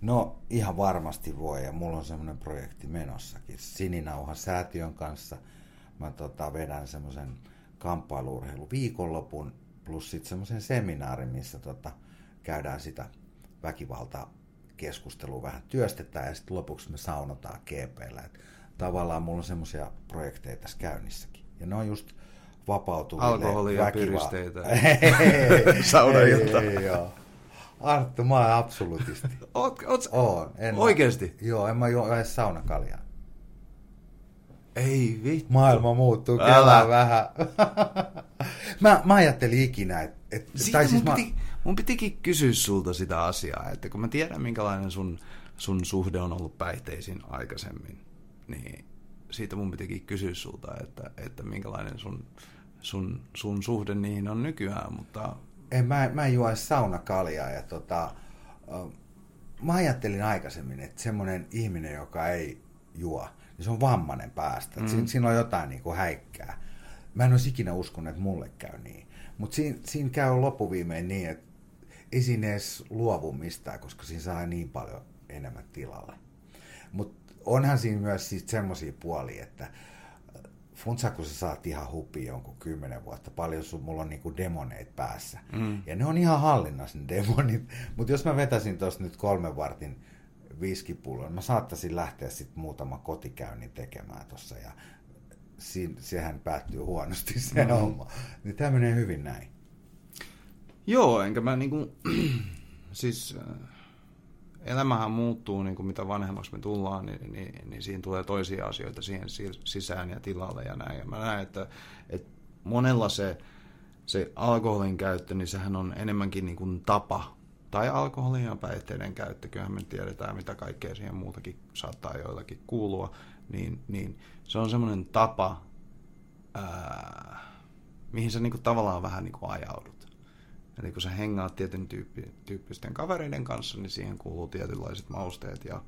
No ihan varmasti voi ja mulla on semmoinen projekti menossakin. Sininauha säätiön kanssa mä tota, vedän semmoisen kamppailuurheilu viikonlopun plus sitten semmoisen seminaarin, missä tota, käydään sitä väkivalta keskustelua vähän työstetään ja sitten lopuksi me saunotaan GPllä. Et tavallaan mulla on semmoisia projekteja tässä käynnissäkin. Ja ne on just vapautuville Alkoholia ja väkiva- piristeitä. [laughs] Ei, [laughs] Saunailta. ei, ei, joo. Arttu, mä oon absolutisti. [laughs] Oot, oot, Oon. En mä- Oikeesti? Joo, en mä juo edes saunakaljaa. Ei vittu. Maailma muuttuu kyllä vähän. [laughs] mä, mä ajattelin ikinä, että... Et, mun, siis piti, mun pitikin kysyä sulta sitä asiaa, että kun mä tiedän minkälainen sun, sun suhde on ollut päihteisiin aikaisemmin, niin siitä mun pitikin kysyä sulta, että, että minkälainen sun, sun, sun suhde niihin on nykyään, mutta En, mä, mä en juo edes saunakaljaa ja tota, mä ajattelin aikaisemmin, että semmoinen ihminen, joka ei juo, niin se on vammainen päästä. Mm. Siinä, siinä on jotain niin kuin häikkää. Mä en olisi ikinä uskonut, että mulle käy niin. Mutta siinä, siinä käy loppuviimein niin, että ei siinä edes luovu mistään, koska siinä saa niin paljon enemmän tilalle. Mutta onhan siinä myös semmoisia puolia, että Funtsa, kun sä saat ihan hupi jonkun kymmenen vuotta, paljon sun, mulla on niinku demoneit päässä. Mm. Ja ne on ihan hallinnassa ne demonit. [laughs] Mutta jos mä vetäisin tuossa nyt kolmen vartin viskipullon, mä saattaisin lähteä sitten muutama kotikäynnin tekemään tuossa ja siinä, sehän päättyy huonosti se mm. homma. Niin tämä menee hyvin näin. Joo, enkä mä niinku, [clears throat] siis äh, elämähän muuttuu niinku mitä vanhemmaksi me tullaan, niin, niin, niin siinä tulee toisia asioita siihen si- sisään ja tilalle ja näin. Ja mä näen, että, että monella se, se alkoholin käyttö, niin sehän on enemmänkin niinku tapa. Tai alkoholin ja päihteiden käyttö, kyllähän me tiedetään, mitä kaikkea siihen muutakin saattaa joillakin kuulua, niin, niin se on semmoinen tapa, ää, mihin sä niinku tavallaan vähän niinku ajaudut. Eli kun sä hengaat tietyn tyyppi, tyyppisten kavereiden kanssa, niin siihen kuuluu tietynlaiset mausteet ja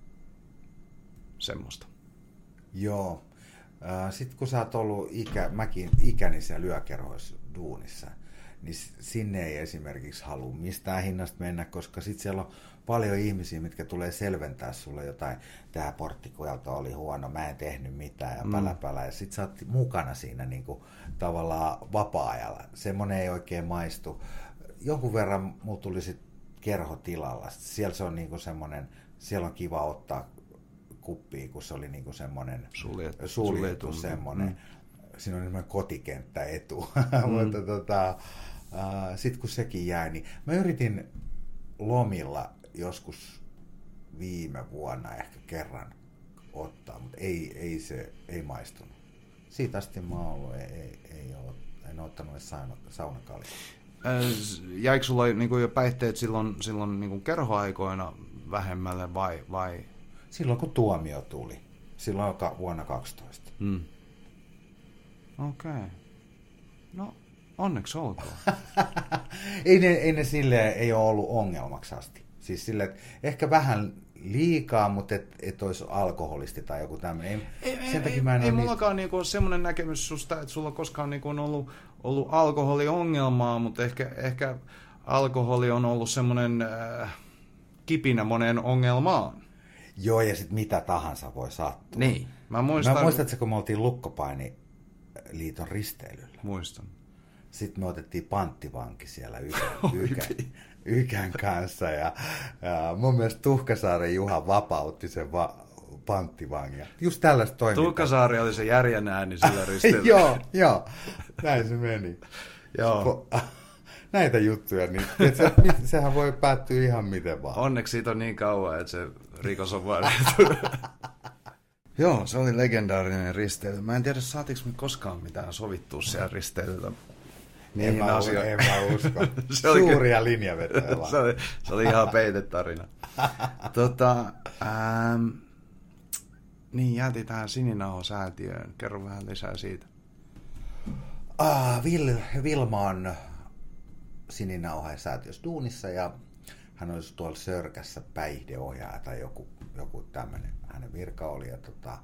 semmoista. Joo. Sitten kun sä oot ollut ikä, mäkin ikäni siellä yökerhoissa duunissa, niin sinne ei esimerkiksi halua mistään hinnasta mennä, koska sitten siellä on paljon ihmisiä, mitkä tulee selventää sulle jotain, tämä porttikuelto oli huono, mä en tehnyt mitään ja pälä pälä. Ja sit sä oot mukana siinä niinku, tavallaan vapaa-ajalla. Semmoinen ei oikein maistu. Jonkun verran mulla tuli sit kerhotilalla. Siellä se on niinku semmoinen, siellä on kiva ottaa kuppia, kun se oli niinku semmoinen Suljet- suljettu, semmoinen. mm. Siinä on semmoinen kotikenttä etu. [laughs] Mutta tota, äh, sitten kun sekin jäi, niin mä yritin lomilla joskus viime vuonna ehkä kerran ottaa, mutta ei, ei se ei maistunut. Siitä asti mä oon ollut, ei, ei, ei ole, en ottanut edes sauna, saunakaljaa. Ää, s- Jäikö sulla niinku jo päihteet silloin, silloin niinku kerhoaikoina vähemmälle vai, vai Silloin kun tuomio tuli, silloin vuonna 12. Mm. Okei. Okay. No, onneksi olkoon. [laughs] ei, ne, ei ne silleen, ei ole ollut ongelmaksi asti. Siis silleen, että ehkä vähän liikaa, mutta et, et olisi alkoholisti tai joku tämmöinen. Ei, sen takia mä en ei ole mullakaan niinku ole semmoinen näkemys susta, että sulla koskaan niinku on ollut, ollut alkoholiongelmaa, mutta ehkä, ehkä alkoholi on ollut semmoinen äh, kipinä moneen ongelmaan. Joo, ja sitten mitä tahansa voi sattua. Niin. Mä muistan. Mä muistatko, kun me oltiin Lukkopaini-liiton risteilyllä? Muistan. Sitten me otettiin panttivanki siellä [laughs] ykän, ykän kanssa. Ja, ja mun mielestä Tuhkasaaren Juha vapautti sen va, panttivangin. Just tällaista toimintaa. Tuukkasaari oli se järjen ääni sillä [laughs] ristillä. joo, joo. Näin se meni. Joo. Po- [laughs] Näitä juttuja, niin et se, sehän voi päättyä ihan miten vaan. Onneksi siitä on niin kauan, että se rikos on vaan [laughs] Joo, se oli legendaarinen risteily. Mä en tiedä, saatiinko me koskaan mitään sovittua siellä risteilyllä. En, mä, asio- en mä usko. [laughs] Se oli Suuria linjavetoja [laughs] se, oli, se oli ihan peitetarina. [laughs] tota, ähm, niin, jäätiin tähän Sininauho-säätiöön. Kerro vähän lisää siitä. Ah, Vil, Vilma on sininauhain säätiössä duunissa ja hän olisi tuolla Sörkässä päihdeohjaaja tai joku, joku tämmöinen hänen virka oli. Ja tota,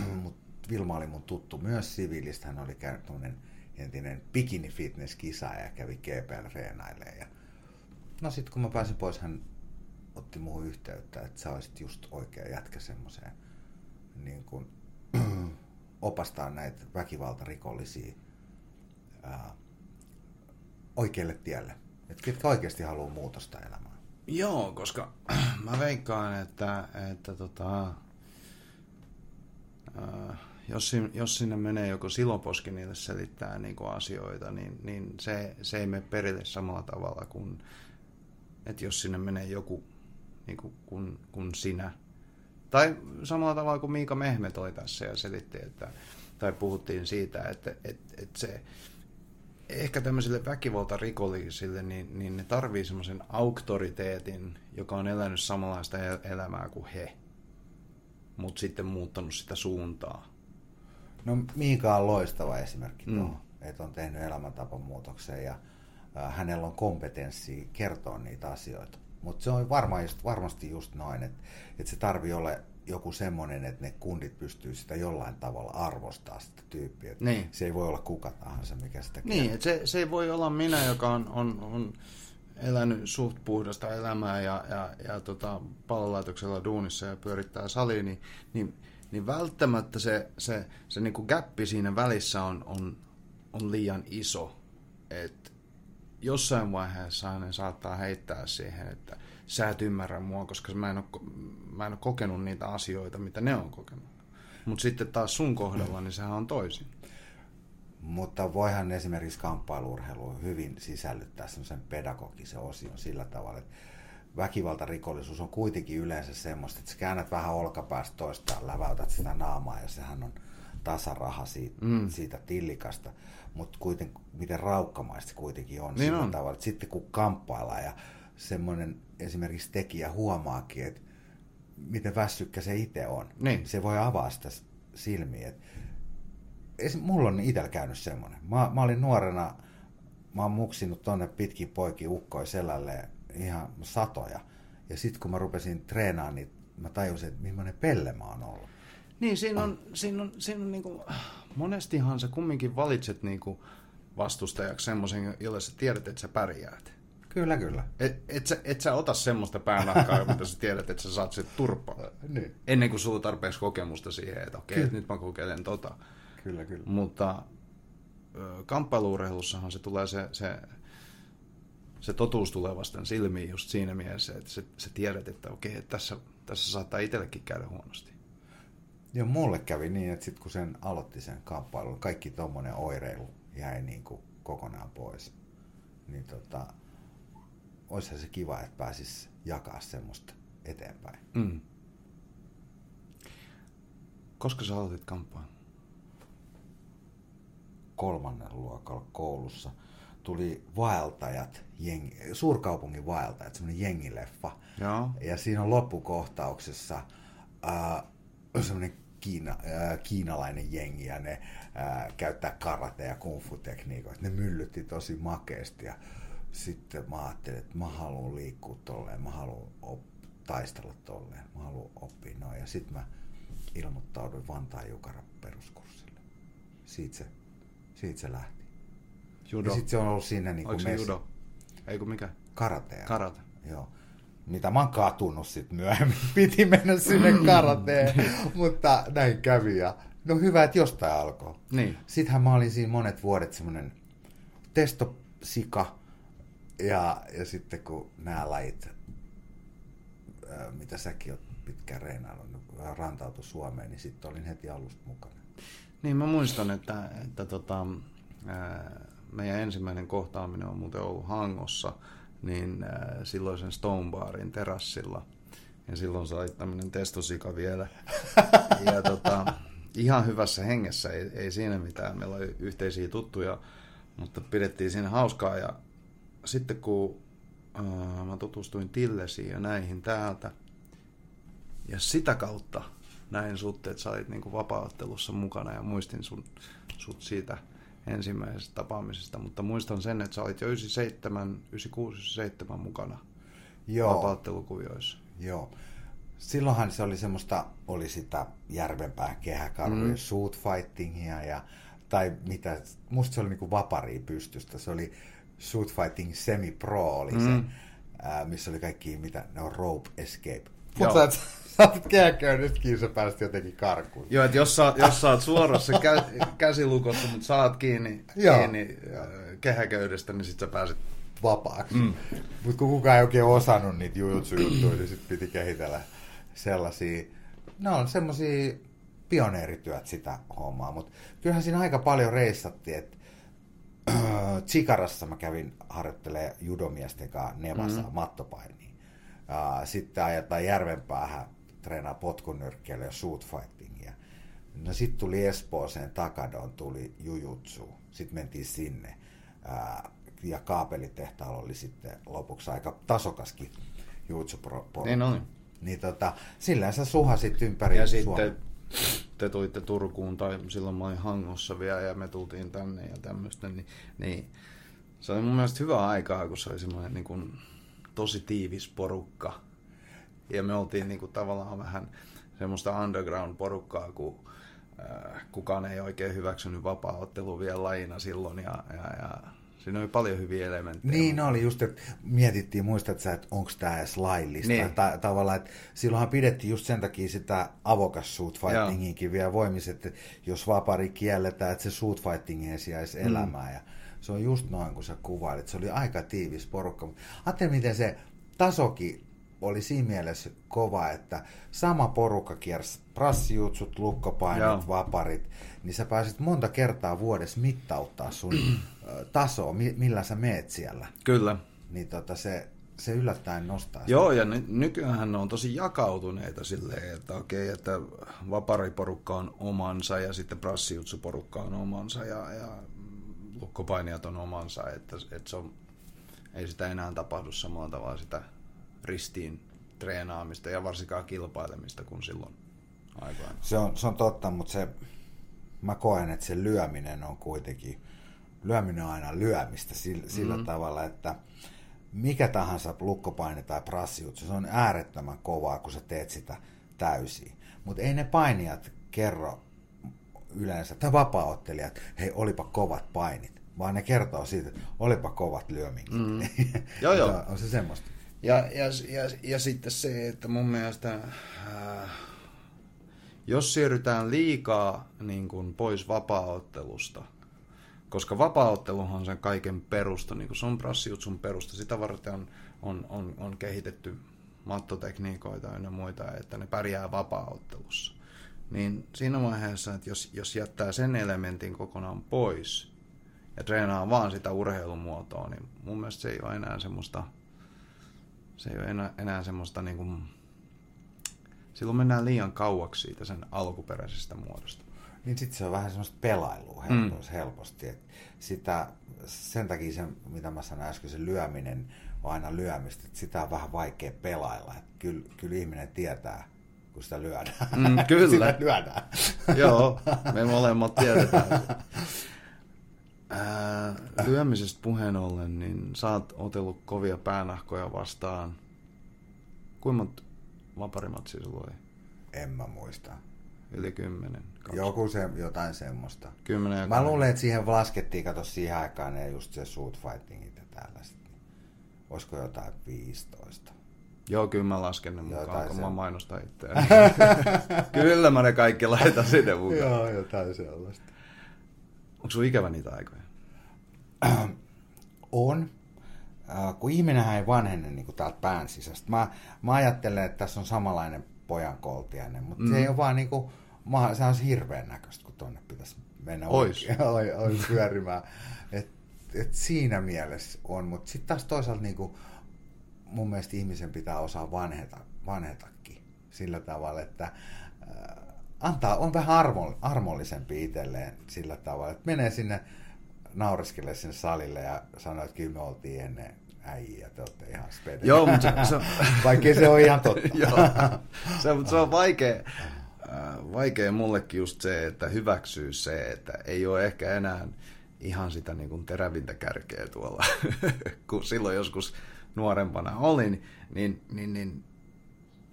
[clears throat] mut Vilma oli mun tuttu myös siviilistä. Hän oli käynyt tämmöinen entinen bikini fitness kisa ja kävi GPL reenailemaan. Ja no sitten kun mä pääsin pois, hän otti muuhun yhteyttä, että sä olisit just oikea jätkä semmoiseen niin kuin, [clears throat] opastaa näitä väkivaltarikollisia ää, oikealle tielle. Et ketkä oikeasti haluaa muutosta elämään. Joo, koska [clears throat] mä veikkaan, että, että tota, äh, jos, jos sinne menee joku siloposki niille selittää niin kuin asioita, niin, niin se, se ei mene perille samalla tavalla kuin, että jos sinne menee joku niin kuin, kun, kun sinä. Tai samalla tavalla kuin Miika Mehmet oli tässä ja selitti, että, tai puhuttiin siitä, että, että, että se, ehkä tämmöisille väkivaltarikollisille, niin, niin ne tarvii semmoisen auktoriteetin, joka on elänyt samanlaista elämää kuin he, mutta sitten muuttanut sitä suuntaa. No Miika on loistava esimerkki mm. tuohon, että on tehnyt elämäntapamuutoksen ja hänellä on kompetenssi kertoa niitä asioita. Mutta se on varma, just, varmasti just noin, että, että se tarvii olla joku semmoinen, että ne kundit pystyy sitä jollain tavalla arvostaa sitä tyyppiä. Niin. Se ei voi olla kuka tahansa, mikä sitä Niin, että se, se ei voi olla minä, joka on, on, on elänyt suht puhdasta elämää ja, ja, ja tota, pallolaitoksella duunissa ja pyörittää saliin, niin, niin, niin välttämättä se, se, se niin kuin gappi siinä välissä on, on, on liian iso. Et jossain vaiheessa ne saattaa heittää siihen, että sä et ymmärrä mua, koska mä en ole, mä en ole kokenut niitä asioita, mitä ne on kokenut. Mutta sitten taas sun kohdalla, niin sehän on toisin. Mutta voihan esimerkiksi kamppailurheilu hyvin sisällyttää semmoisen pedagogisen osion sillä tavalla, että väkivaltarikollisuus on kuitenkin yleensä semmoista, että sä käännät vähän olkapäästä toista, läväytät sitä naamaa ja sehän on tasaraha siitä, mm. siitä tillikasta. Mutta kuitenkin, miten raukkamaista se kuitenkin on niin sillä on. tavalla, että sitten kun kamppaillaan ja semmoinen esimerkiksi tekijä huomaakin, että miten väsykkä se itse on. Niin. Se voi avaa sitä silmiä. Et mulla on itsellä käynyt semmoinen. Mä, mä olin nuorena, mä oon muksinut tonne pitkin poikin ukkoi selälle ihan satoja. Ja sitten kun mä rupesin treenaamaan, niin mä tajusin, että millainen pelle mä oon ollut. Niin, siinä on, siinä on, siinä on niin kuin, monestihan sä kumminkin valitset niin kuin vastustajaksi semmoisen, jolle sä tiedät, että sä pärjäät. Kyllä, kyllä. Et, et, sä, et sä ota semmoista päänahkaa, [laughs] mitä sä tiedät, että sä saat sit turpaa. niin. Ennen kuin sulla tarpeeksi kokemusta siihen, että okei, okay, nyt mä kokeilen tota. Kyllä, kyllä. Mutta kamppailuurheilussahan se tulee se, se, se totuus tulee vasten silmiin just siinä mielessä, että sä, sä tiedät, että okei, että tässä, tässä saattaa itsellekin käydä huonosti. Joo, mulle kävi niin, että sitten kun sen aloitti sen kamppailun, kaikki tuommoinen oireilu jäi niin kuin kokonaan pois. Niin tota, olisihan se kiva, että pääsis jakaa semmoista eteenpäin. Mm. Koska sä aloitit kampaan? Kolmannen luokalla koulussa tuli vaeltajat, jengi, suurkaupungin vaeltajat, semmoinen jengileffa. Joo. Ja siinä on loppukohtauksessa äh, semmoinen Kiina, äh, kiinalainen jengi ja ne äh, käyttää karate- ja kungfu-tekniikoita. Ne myllytti tosi makeasti ja sitten mä ajattelin, että mä haluan liikkua tolleen, mä haluan op- taistella tolleen, mä haluan oppia noin. Ja sitten mä ilmoittauduin Vantaan Jukara peruskurssille. Siitä se, siitä se lähti. Judo. Ja sitten se on ollut siinä niin kuin mes... judo? Ei kun mikä? Karate. Karate. Joo. Mitä mä oon katunut sitten myöhemmin. [laughs] Piti mennä sinne karateen, [laughs] mutta näin kävi. Ja no hyvä, että jostain alkoi. Niin. Sittenhän mä olin siinä monet vuodet semmoinen testosika, ja, ja sitten kun nämä lajit, ää, mitä säkin oot pitkään reinailut, rantautu Suomeen, niin sitten olin heti alusta mukana. Niin mä muistan, että, että tota, ää, meidän ensimmäinen kohtaaminen on muuten ollut Hangossa, niin ää, silloisen Stone Barin terassilla. Ja silloin olit tämmöinen testosika vielä. [laughs] ja tota, ihan hyvässä hengessä, ei, ei siinä mitään. Meillä oli yhteisiä tuttuja, mutta pidettiin siinä hauskaa ja sitten kun äh, mä tutustuin Tillesiin ja näihin täältä, ja sitä kautta näin sut, että sä olit niin vapaattelussa mukana ja muistin sun, sut siitä ensimmäisestä tapaamisesta, mutta muistan sen, että sä olit jo 97, 96, 97 mukana Joo. vapaattelukuvioissa. Joo. Silloinhan se oli semmoista, oli sitä järvenpää kehäkarvojen mm. shoot fightingia ja tai mitä, musta se oli niinku vaparia pystystä. Se oli Shoot Fighting Semi-Pro oli mm. se, ää, missä oli kaikki, mitä ne on Rope Escape. Mutta oot nytkin, sä pääsit jotenkin karkuun. Joo, että jos sä, [laughs] jos sä oot suorassa kä, käsilukossa, mutta saat kiinni, kiinni kehäköydestä, niin sit sä pääset vapaaksi. Mm. Mutta kun kukaan ei oikein osannut niitä jujutsu-juttuja, niin sitten piti kehitellä sellaisia, ne on semmoisia pioneerityöt sitä hommaa, mutta kyllähän siinä aika paljon reissattiin, että Tsikarassa mä kävin harjoittelemaan judomiesten kanssa Nevassa mm. mattopainia. Sitten ajetaan järvenpäähän treenaa potkunyrkkeilyä ja shootfightingia. No sitten tuli Espooseen Takadon, tuli jujutsu. Sitten mentiin sinne. Ja kaapelitehtaalla oli sitten lopuksi aika tasokaskin jujutsu Niin oli. Niin tota, sillä sä suhasit ympäri Ja Suomen. sitten te tuitte Turkuun tai silloin mä olin Hangossa vielä ja me tultiin tänne ja tämmöistä, niin, niin se oli mun mielestä hyvä aikaa, kun se oli semmoinen niin kuin, tosi tiivis porukka. Ja me oltiin niin kuin, tavallaan vähän semmoista underground-porukkaa, kun äh, kukaan ei oikein hyväksynyt vapaa-ottelua vielä lajina silloin ja, ja, ja Siinä oli paljon hyviä elementtejä. Niin oli just, että mietittiin, muistat sä, että onko tämä edes laillista. Niin. Ta- tavallaan, että silloinhan pidettiin just sen takia sitä avokas shoot fightinginkin vielä voimissa, että jos vapari kielletään, että se shoot fighting ei sijaisi mm. elämää. Ja se on just noin, kun sä kuvailit. Se oli aika tiivis porukka. Ajattelin, miten se tasokin oli siinä mielessä kova, että sama porukka kiersi prassijutsut, lukkopainit, Joo. vaparit, niin sä pääsit monta kertaa vuodessa mittauttaa sun tasoa, millä sä meet siellä. Kyllä. Niin tota se, se yllättäen nostaa Joo, sitä. ja ny- nykyään ne on tosi jakautuneita silleen, että okei, että vapariporukka on omansa ja sitten prassijutsuporukka on omansa ja, ja lukkopainijat on omansa, että, että se on, ei sitä enää tapahdu samalla tavalla sitä ristiin treenaamista ja varsinkaan kilpailemista kuin silloin aikaan. Se on, se on totta, mutta se, mä koen, että se lyöminen on kuitenkin, lyöminen on aina lyömistä sillä, sillä mm-hmm. tavalla, että mikä tahansa lukkopaine tai prassiutsu, se on äärettömän kovaa, kun sä teet sitä täysin. Mutta ei ne painijat kerro yleensä, tai vapaaottelijat, hei olipa kovat painit, vaan ne kertoo siitä, että olipa kovat lyöminkit. Mm. [laughs] joo, joo. on se semmoista. Ja, ja, ja, ja sitten se, että mun mielestä, äh, jos siirrytään liikaa niin kuin pois vapaaottelusta, koska vapaaotteluhan on sen kaiken perusta, niin kuin se on prassiutsun perusta, sitä varten on, on, on, on kehitetty mattotekniikoita ja muita, että ne pärjää vapaaottelussa. Niin siinä vaiheessa, että jos, jos jättää sen elementin kokonaan pois ja treenaa vaan sitä urheilumuotoa, niin mun mielestä se ei ole enää semmoista se ei ole enää, enää semmoista niin kuin, silloin mennään liian kauaksi siitä sen alkuperäisestä muodosta. Niin sitten se on vähän semmoista pelailua helposti. Mm. helposti. Et sitä, sen takia se, mitä mä sanoin äsken, se lyöminen on aina lyömistä, että sitä on vähän vaikea pelailla. Et kyllä, kyllä ihminen tietää, kun sitä lyödään. Mm, [laughs] kyllä. sitä lyödään. Joo, me molemmat tiedetään. [laughs] Ää, lyömisestä puheen ollen, niin sä oot otellut kovia päänahkoja vastaan. Kuinka monta vaparimatsia sulla oli? En mä muista. Yli kymmenen. Joku se, jotain semmoista. Kymmenen ja Mä luulen, että siihen laskettiin, kato siihen aikaan ne just se shoot fightingit ja tällaiset. Olisiko jotain 15? Joo, kyllä mä lasken ne mukaan, kun mä mainostan itseäni. [laughs] kyllä mä ne kaikki laitan sinne mukaan. Joo, jotain sellaista. Onko sun ikävä niitä aikoja? [clears throat] on. Äh, kun ihminenhän ei vanhene niin kuin täältä pään sisästä. Mä, mä ajattelen, että tässä on samanlainen pojan koltiainen, mutta mm. se ei ole vaan niin kuin, se on hirveän näköistä, kun tuonne pitäisi mennä ois. [laughs] Oi, oi, pyörimään. Et, et siinä mielessä on, mutta sitten taas toisaalta niin kuin, mun mielestä ihmisen pitää osaa vanheta, vanhetakin sillä tavalla, että äh, antaa, on vähän armo, armollisempi itselleen sillä tavalla, että menee sinne naureskelee sinne salille ja sanoo, että kyllä me oltiin ennen äijä, te olette ihan spede. Joo, mutta se, se on... [laughs] Vaikkei se on ihan totta. [laughs] Joo, se, mutta se on vaikea, äh, vaikea mullekin just se, että hyväksyy se, että ei ole ehkä enää ihan sitä niin kuin terävintä kärkeä tuolla, [laughs] kun silloin joskus nuorempana olin, niin, niin, niin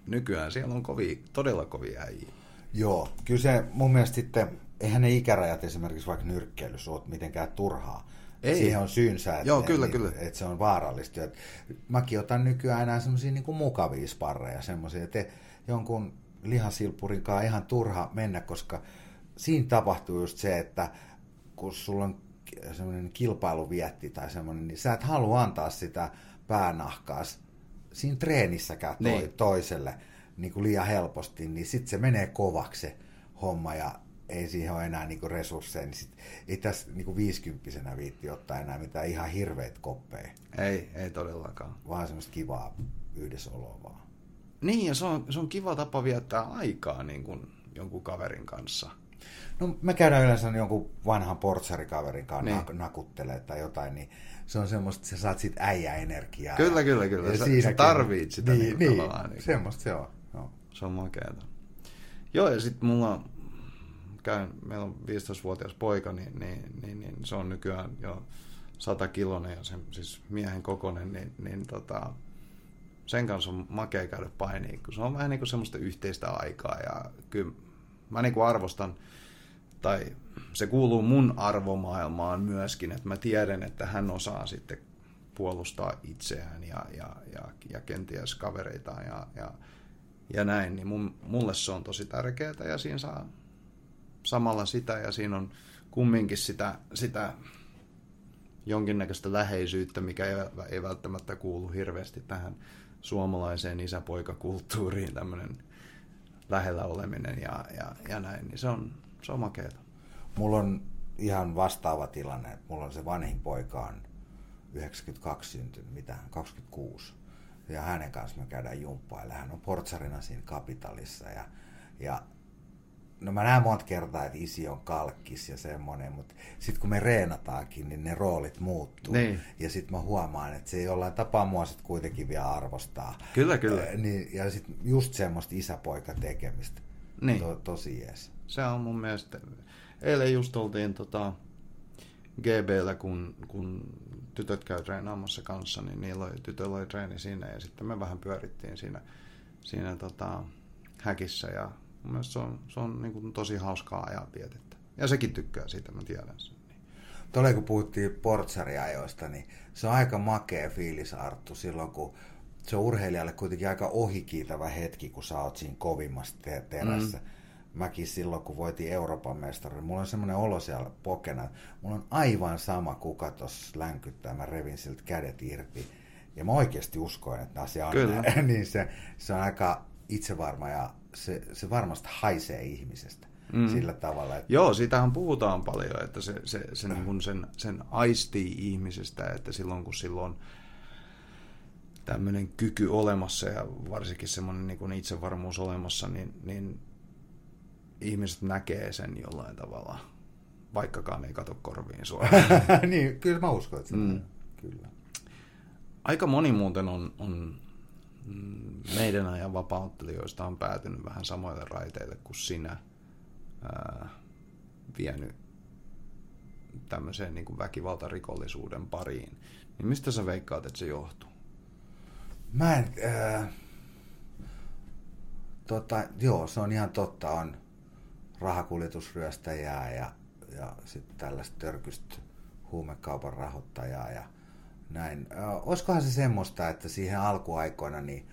nykyään siellä on kovia, todella kovia äijä. Joo, kyllä se mun mielestä sitten eihän ne ikärajat esimerkiksi vaikka nyrkkeilyssä ole mitenkään turhaa. Ei. Siihen on syynsä, että, Joo, kyllä, niin, kyllä. että se on vaarallista. Että mäkin otan nykyään enää semmoisia niin mukavia sparreja, semmoisia, että jonkun lihasilpurinkaan ihan turha mennä, koska siinä tapahtuu just se, että kun sulla on semmoinen kilpailuvietti tai semmoinen, niin sä et halua antaa sitä päänahkaas siinä treenissäkään toi, Niin. toiselle niin kuin liian helposti, niin sitten se menee kovaksi se homma ja ei siihen ole enää niinku resursseja, niin sit ei tässä niinku viisikymppisenä viitti ottaa enää mitään ihan hirveitä koppeja, Ei, ei todellakaan. vaan semmoista kivaa yhdessäoloa vaan. Niin, ja se on, se on kiva tapa viettää aikaa niin kuin jonkun kaverin kanssa. No me käydään yleensä jonkun vanhan portsarikaverin kanssa Niin. niin. nakuttelee tai jotain, niin se on semmoista, että sä saat siitä äijäenergiaa. Kyllä, ja, kyllä, kyllä. ja Sä- sä tarvit sitä niin, niinku niin, tavallaan niinku. semmoista se on. No. Se on makeata. Joo, ja sitten mulla on, käyn, meillä on 15-vuotias poika, niin, niin, niin, niin se on nykyään jo 100 kilonen ja sen, siis miehen kokonen, niin, niin tota, sen kanssa on makea käydä painiin, kun se on vähän niin kuin semmoista yhteistä aikaa ja kyllä mä niin kuin arvostan, tai se kuuluu mun arvomaailmaan myöskin, että mä tiedän, että hän osaa sitten puolustaa itseään ja, ja, ja, ja kenties kavereitaan ja, ja, ja näin, niin mun, mulle se on tosi tärkeää ja siinä saa samalla sitä ja siinä on kumminkin sitä, sitä jonkinnäköistä läheisyyttä, mikä ei, ei välttämättä kuulu hirveästi tähän suomalaiseen isäpoikakulttuuriin, tämmöinen lähellä oleminen ja, ja, ja näin, niin se on, se on makeeta. Mulla on ihan vastaava tilanne. Mulla on se vanhin poika on 92 syntynyt, mitä, 26. Ja hänen kanssa me käydään jumppailla. Hän on portsarina siinä kapitalissa. Ja, ja no mä näen monta kertaa, että isi on kalkkis ja semmoinen, mutta sitten kun me reenataankin, niin ne roolit muuttuu. Niin. Ja sitten mä huomaan, että se jollain tapaa mua sit kuitenkin vielä arvostaa. Kyllä, kyllä. Niin, ja sitten just semmoista isäpoika tekemistä. Niin. To, tosi jees. Se on mun mielestä... Eilen just oltiin tota GBllä, kun, kun tytöt käy treenaamassa kanssa, niin niillä oli, tytöllä oli treeni siinä ja sitten me vähän pyörittiin siinä, siinä tota, häkissä ja mun se on, se on niin kuin tosi hauskaa ajan vietettä. Ja sekin tykkää siitä, mä tiedän sen. Tuolla kun puhuttiin portsariajoista, niin se on aika makea fiilis Arttu silloin, kun se on urheilijalle kuitenkin aika ohikiitävä hetki, kun sä oot siinä kovimmassa te- terässä. Mm. Mäkin silloin, kun voitiin Euroopan mestari, mulla on semmoinen olo siellä pokena. Mulla on aivan sama kuka tuossa länkyttää, mä revin siltä kädet irti. Ja mä oikeasti uskoin, että asia on Kyllä. [laughs] niin se, se on aika itsevarma ja se, se varmasti haisee ihmisestä mm. sillä tavalla, että Joo, siitähän puhutaan paljon, että se, se, se niin kuin sen, sen aistii ihmisestä, että silloin kun silloin tämmöinen kyky olemassa ja varsinkin semmoinen niin kuin itsevarmuus olemassa, niin, niin ihmiset näkee sen jollain tavalla, vaikkakaan ei kato korviin suoraan. [laughs] niin, kyllä mä uskon, että Mm. Kyllä. Aika moni muuten on, on meidän ajan vapauttelijoista on päätynyt vähän samoille raiteille kuin sinä ää, vienyt tämmöiseen niin kuin väkivaltarikollisuuden pariin. Niin mistä sä veikkaat, että se johtuu? Mä en... Äh, tota, joo, se on ihan totta. On rahakuljetusryöstäjää ja, ja sitten tällaista törkystä huumekaupan rahoittajaa ja näin. Äh, olisikohan se semmoista, että siihen alkuaikoina niin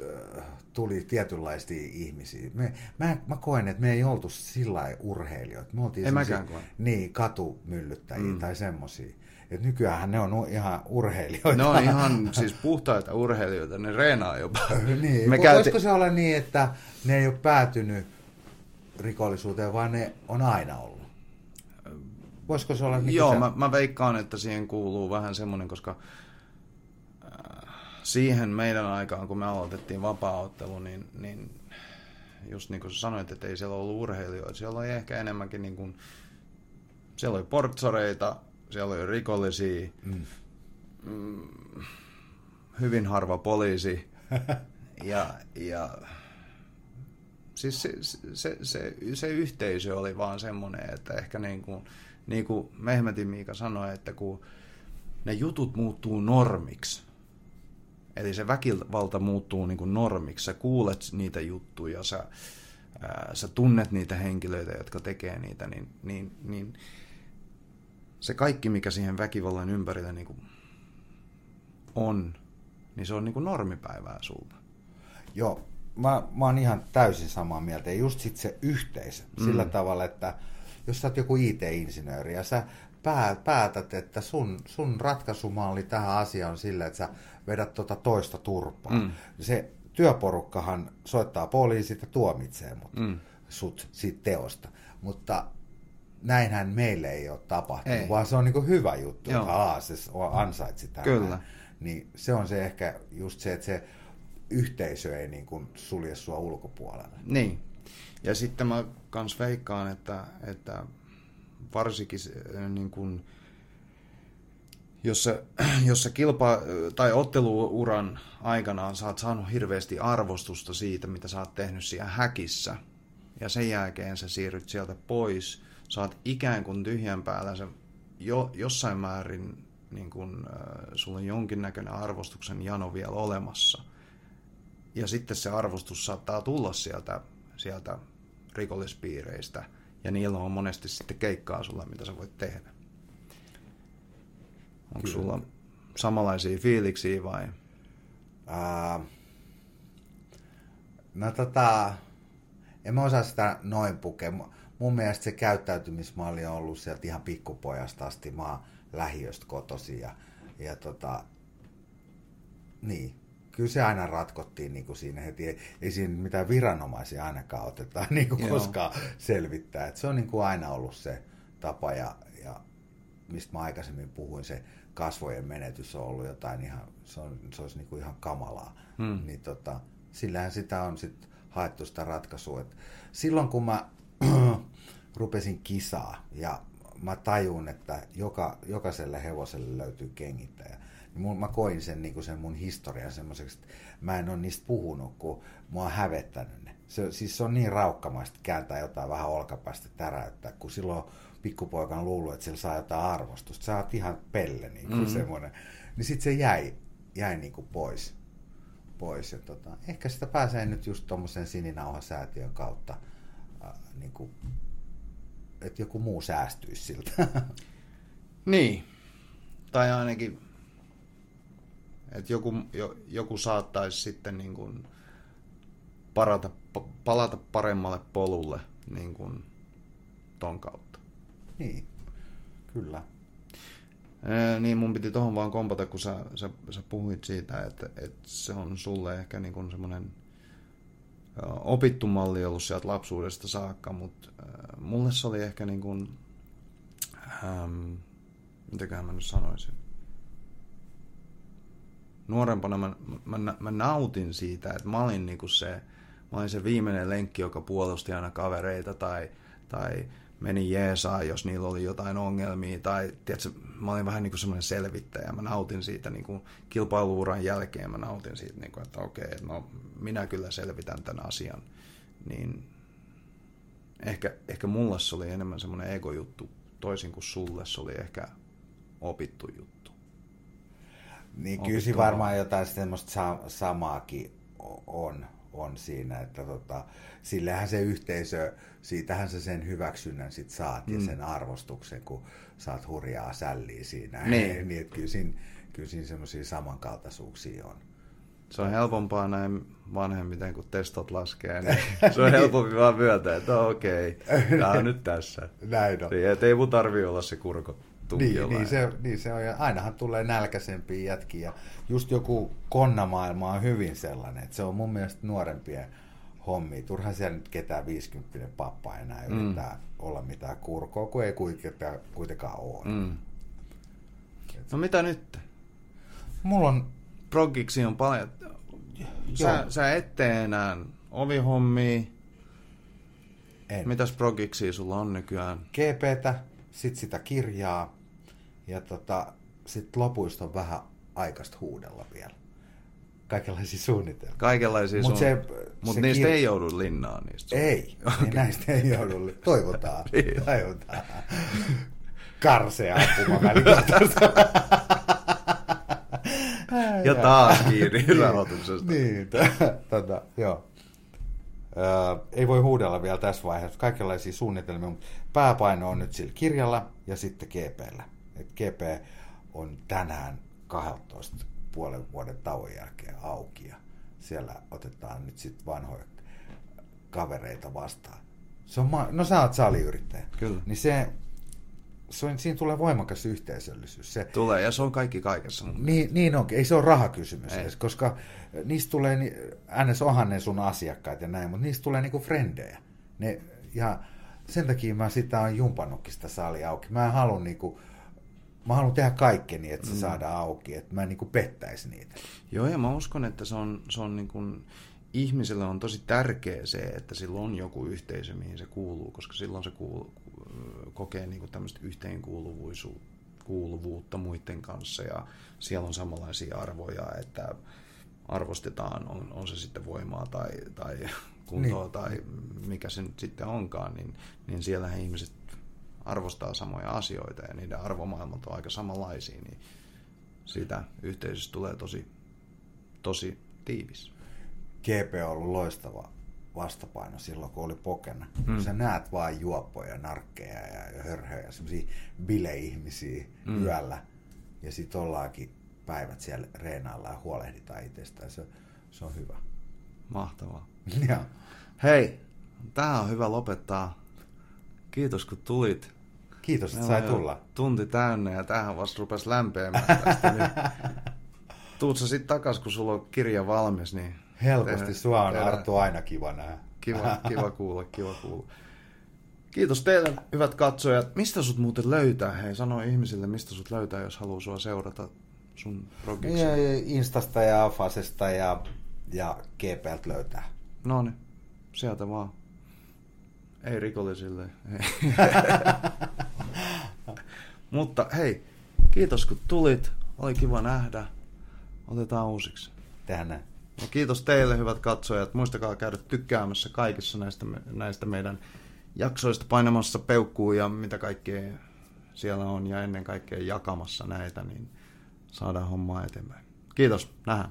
äh, tuli tietynlaisia ihmisiä. Me, mä, mä koen, että me ei oltu sillä lailla urheilijoita. Me oltiin. Niin, katumyllyttäjiä Mm. tai semmosia. Et nykyään ne on ihan urheilijoita. Ne on ihan siis puhtaita urheilijoita, ne reenaa jopa. [laughs] niin, Me Me käytiin- Voisiko se olla niin, että ne ei ole päätynyt rikollisuuteen, vaan ne on aina ollut? Voisiko se olla... niin Joo, se... mä, mä veikkaan, että siihen kuuluu vähän semmoinen, koska äh, siihen meidän aikaan, kun me aloitettiin vapaa-ottelu, niin, niin just niin kuin sä sanoit, että ei siellä ollut urheilijoita, siellä oli ehkä enemmänkin niin kuin, siellä oli portsoreita, siellä oli rikollisia, Mm. mm, hyvin harva poliisi [laughs] ja, ja siis se, se, se, se yhteisö oli vaan semmoinen, että ehkä niin kuin, niin kuin Mehmetin Miika sanoi, että kun ne jutut muuttuu normiksi, eli se väkivalta muuttuu niin kuin normiksi, sä kuulet niitä juttuja, sä, ää, sä tunnet niitä henkilöitä, jotka tekee niitä, niin, niin, niin se kaikki, mikä siihen väkivallan ympärillä niin kuin on, niin se on niin kuin normipäivää sulta. Joo, mä, mä oon ihan täysin samaa mieltä. Ja just sit se yhteisö, mm. sillä tavalla, että jos sä oot joku IT-insinööri ja sä päätät, että sun, sun ratkaisumalli tähän asiaan on sillä, että sä vedät tuota toista turpaa. Mm. Se työporukkahan soittaa poliisit ja tuomitsee mut, mm. sut siitä teosta. Mutta näinhän meille ei ole tapahtunut, ei. vaan se on niin hyvä juttu, Joo. että aa, se ansaitsi tämän. Kyllä. Niin se on se ehkä just se, että se yhteisö ei niin kuin sulje sua ulkopuolelle. Niin. Ja sitten mä kans veikkaan, että, että varsinkin niin kuin, jos sä, [clears throat] jos sä kilpa- tai otteluuran aikana sä oot saanut hirveästi arvostusta siitä, mitä sä oot tehnyt siellä häkissä, ja sen jälkeen sä siirryt sieltä pois, sä oot ikään kuin tyhjän päällä, sä jo, jossain määrin niin kun, äh, sulla on jonkinnäköinen arvostuksen jano vielä olemassa. Ja sitten se arvostus saattaa tulla sieltä, sieltä rikollispiireistä, ja niillä on monesti sitten keikkaa sulla, mitä sä voit tehdä. Onko Kyllä. sulla samanlaisia fiiliksiä vai? Uh, no tota, en mä osaa sitä noin pukea. Mun mielestä se käyttäytymismalli on ollut sieltä ihan pikkupojasta asti. Mä oon lähiöstä kotosi ja, ja tota, niin, kyllä se aina ratkottiin niin kuin siinä heti. Ei, ei siinä mitään viranomaisia ainakaan oteta [laughs] niin kuin koskaan selvittää. Et se on niin kuin aina ollut se tapa ja, ja mistä mä aikaisemmin puhuin, se kasvojen menetys on ollut jotain ihan, se, on, se olisi niin kuin ihan kamalaa. Hmm. Niin tota, sillähän sitä on sitten haettu sitä ratkaisua. Et silloin kun mä [clears throat] rupesin kisaa ja mä tajun, että joka, jokaiselle hevoselle löytyy kengittäjä, mun, mä koin sen, niin sen mun historian semmoiseksi, että mä en ole niistä puhunut, kun mua on hävettänyt ne. Se, siis se on niin raukkamaista kääntää jotain vähän olkapäästä täräyttää, kun silloin pikkupoika on luullut, että sillä saa jotain arvostusta. Sä oot ihan pelle, niin kuin mm-hmm. semmoinen. Niin sitten se jäi, jäi niin kuin pois. pois. Ja tota, ehkä sitä pääsee nyt just tuommoisen sininauhasäätiön kautta, äh, niin kuin, että joku muu säästyisi siltä. [laughs] niin. Tai ainakin, että joku, jo, joku saattaisi sitten niin kuin parata, palata paremmalle polulle niin kuin ton kautta. Niin, kyllä. Ee, niin, mun piti tuohon vaan kompata, kun sä, sä, sä puhuit siitä, että, että se on sulle ehkä niin kuin semmoinen opittu malli ollut sieltä lapsuudesta saakka, mutta mulle se oli ehkä niin kuin, ähm, mitäköhän mä nyt sanoisin, nuorempana mä, mä, mä nautin siitä, että mä olin niin kuin se, mä olin se viimeinen lenkki, joka puolusti aina kavereita tai, tai meni jeesaa, jos niillä oli jotain ongelmia, tai tiedätkö, mä olin vähän niin kuin semmoinen selvittäjä, mä nautin siitä niin kuin kilpailuuran jälkeen, mä nautin siitä, niin kuin, että okei, no minä kyllä selvitän tämän asian, niin ehkä, ehkä mulle se oli enemmän semmoinen ego-juttu, toisin kuin sulle se oli ehkä opittu juttu. Niin kyllä varmaan jotain semmoista samaakin on, on siinä, että tota, sillähän se yhteisö, siitähän sä sen hyväksynnän sit saat mm. ja sen arvostuksen, kun saat hurjaa sälliä siinä. Niin. [laughs] niin että kyllä siinä, kyllä siinä semmoisia samankaltaisuuksia on. Se on helpompaa näin vanhemmiten, kun testot laskee, [laughs] niin se on helpompi vaan myöntää, että okei, okay, tämä on nyt tässä. Näin on. Niin, ei mun tarvi olla se kurko niin, niin, se, niin se on, ja ainahan tulee nälkäisempiä jätkiä. Just joku konnamaailma on hyvin sellainen, että se on mun mielestä nuorempien hommia. Turhaan siellä nyt ketään 50 pappa enää mm. yrittää olla mitään kurkoa, kun ei kuitenkaan, kuitenkaan ole. Mm. No mitä nyt? Mulla on... Progiksi on paljon... Sä, sä et tee enää ovihommia. En. Mitäs progiksi sulla on nykyään? GPtä, sit sitä kirjaa ja tota, sit lopuista on vähän aikaista huudella vielä kaikenlaisia suunnitelmia. Kaikenlaisia Mut suunnitelmia. Mutta niistä kir... ei joudu linnaan niistä. Ei, [laughs] okay. näistä ei joudu Toivotaan. [laughs] Niin. Toivotaan. Karsea ampuma [laughs] ja taas kiinni niin, rahoituksesta. Niin, tota, joo. Öö, ei voi huudella vielä tässä vaiheessa. Kaikenlaisia suunnitelmia, mutta pääpaino on nyt sillä kirjalla ja sitten GPllä. Et GP on tänään 12 puolen vuoden tauon jälkeen auki ja siellä otetaan nyt sitten vanhoja kavereita vastaan. Se on ma- no sä oot saliyrittäjä. Kyllä. Niin se, se on, siinä tulee voimakas yhteisöllisyys. Se, Tulee, ja se on kaikki kaikessa. niin, niin onkin, ei se ole rahakysymys Ei. edes, koska niistä tulee, ns. onhan ne sun asiakkaat ja näin, mutta niistä tulee niinku frendejä. Ne, ja sen takia mä sitä on jumpannutkin sitä salia auki. Mä en halua niinku, mä haluan tehdä kaikkeni, että se mm. saadaan auki, että mä en niinku pettäisi niitä. Joo, ja mä uskon, että se on, se on niin kuin, ihmiselle on tosi tärkeä se, että sillä on joku yhteisö, mihin se kuuluu, koska silloin se kuuluu, kokee niin kuin tämmöistä yhteenkuuluvuutta muiden kanssa, ja siellä on samanlaisia arvoja, että arvostetaan, on, on se sitten voimaa tai, tai [laughs] kuntoa niin. tai mikä se nyt sitten onkaan, niin, niin siellähän ihmiset arvostaa samoja asioita ja niiden arvomaailmat on aika samanlaisia, niin siitä yhteisöstä tulee tosi, tosi tiivis. GP on ollut loistava vastapaino silloin, kun oli pokena. Mm. Sä näet vain juoppoja, narkkeja ja hörhöjä, semmoisia bileihmisiä mm. yöllä. Ja sit ollaankin päivät siellä reenailla ja huolehditaan itsestään. Se, se on hyvä. Mahtavaa. [laughs] ja. Hei, tähän on hyvä lopettaa. Kiitos kun tulit. Kiitos, että sai tulla. Tunti täynnä ja tähän vasta rupes lämpeämään tästä. Niin [laughs] tuut sä sitten takas, kun sulla on kirja valmis, niin Helposti tehdään- sua on tehdään- Arttu aina kiva nähdä. Kiva, [laughs] kiva kuulla, kiva kuulla. Kiitos teille, hyvät katsojat. Mistä sut muuten löytää? Hei, sano ihmisille, mistä sut löytää, jos haluaa sua seurata sun progiksi. Instasta ja Fasesta ja, ja GPltä löytää. No niin, sieltä vaan. Ei rikollisille. [laughs] Mutta hei, kiitos kun tulit. Oli kiva nähdä. Otetaan uusiksi. Tehdään näin. Ja kiitos teille, hyvät katsojat. Muistakaa käydä tykkäämässä kaikissa näistä, näistä meidän jaksoista, painamassa peukkuu ja mitä kaikkea siellä on, ja ennen kaikkea jakamassa näitä, niin saadaan hommaa eteenpäin. Kiitos, nähdään.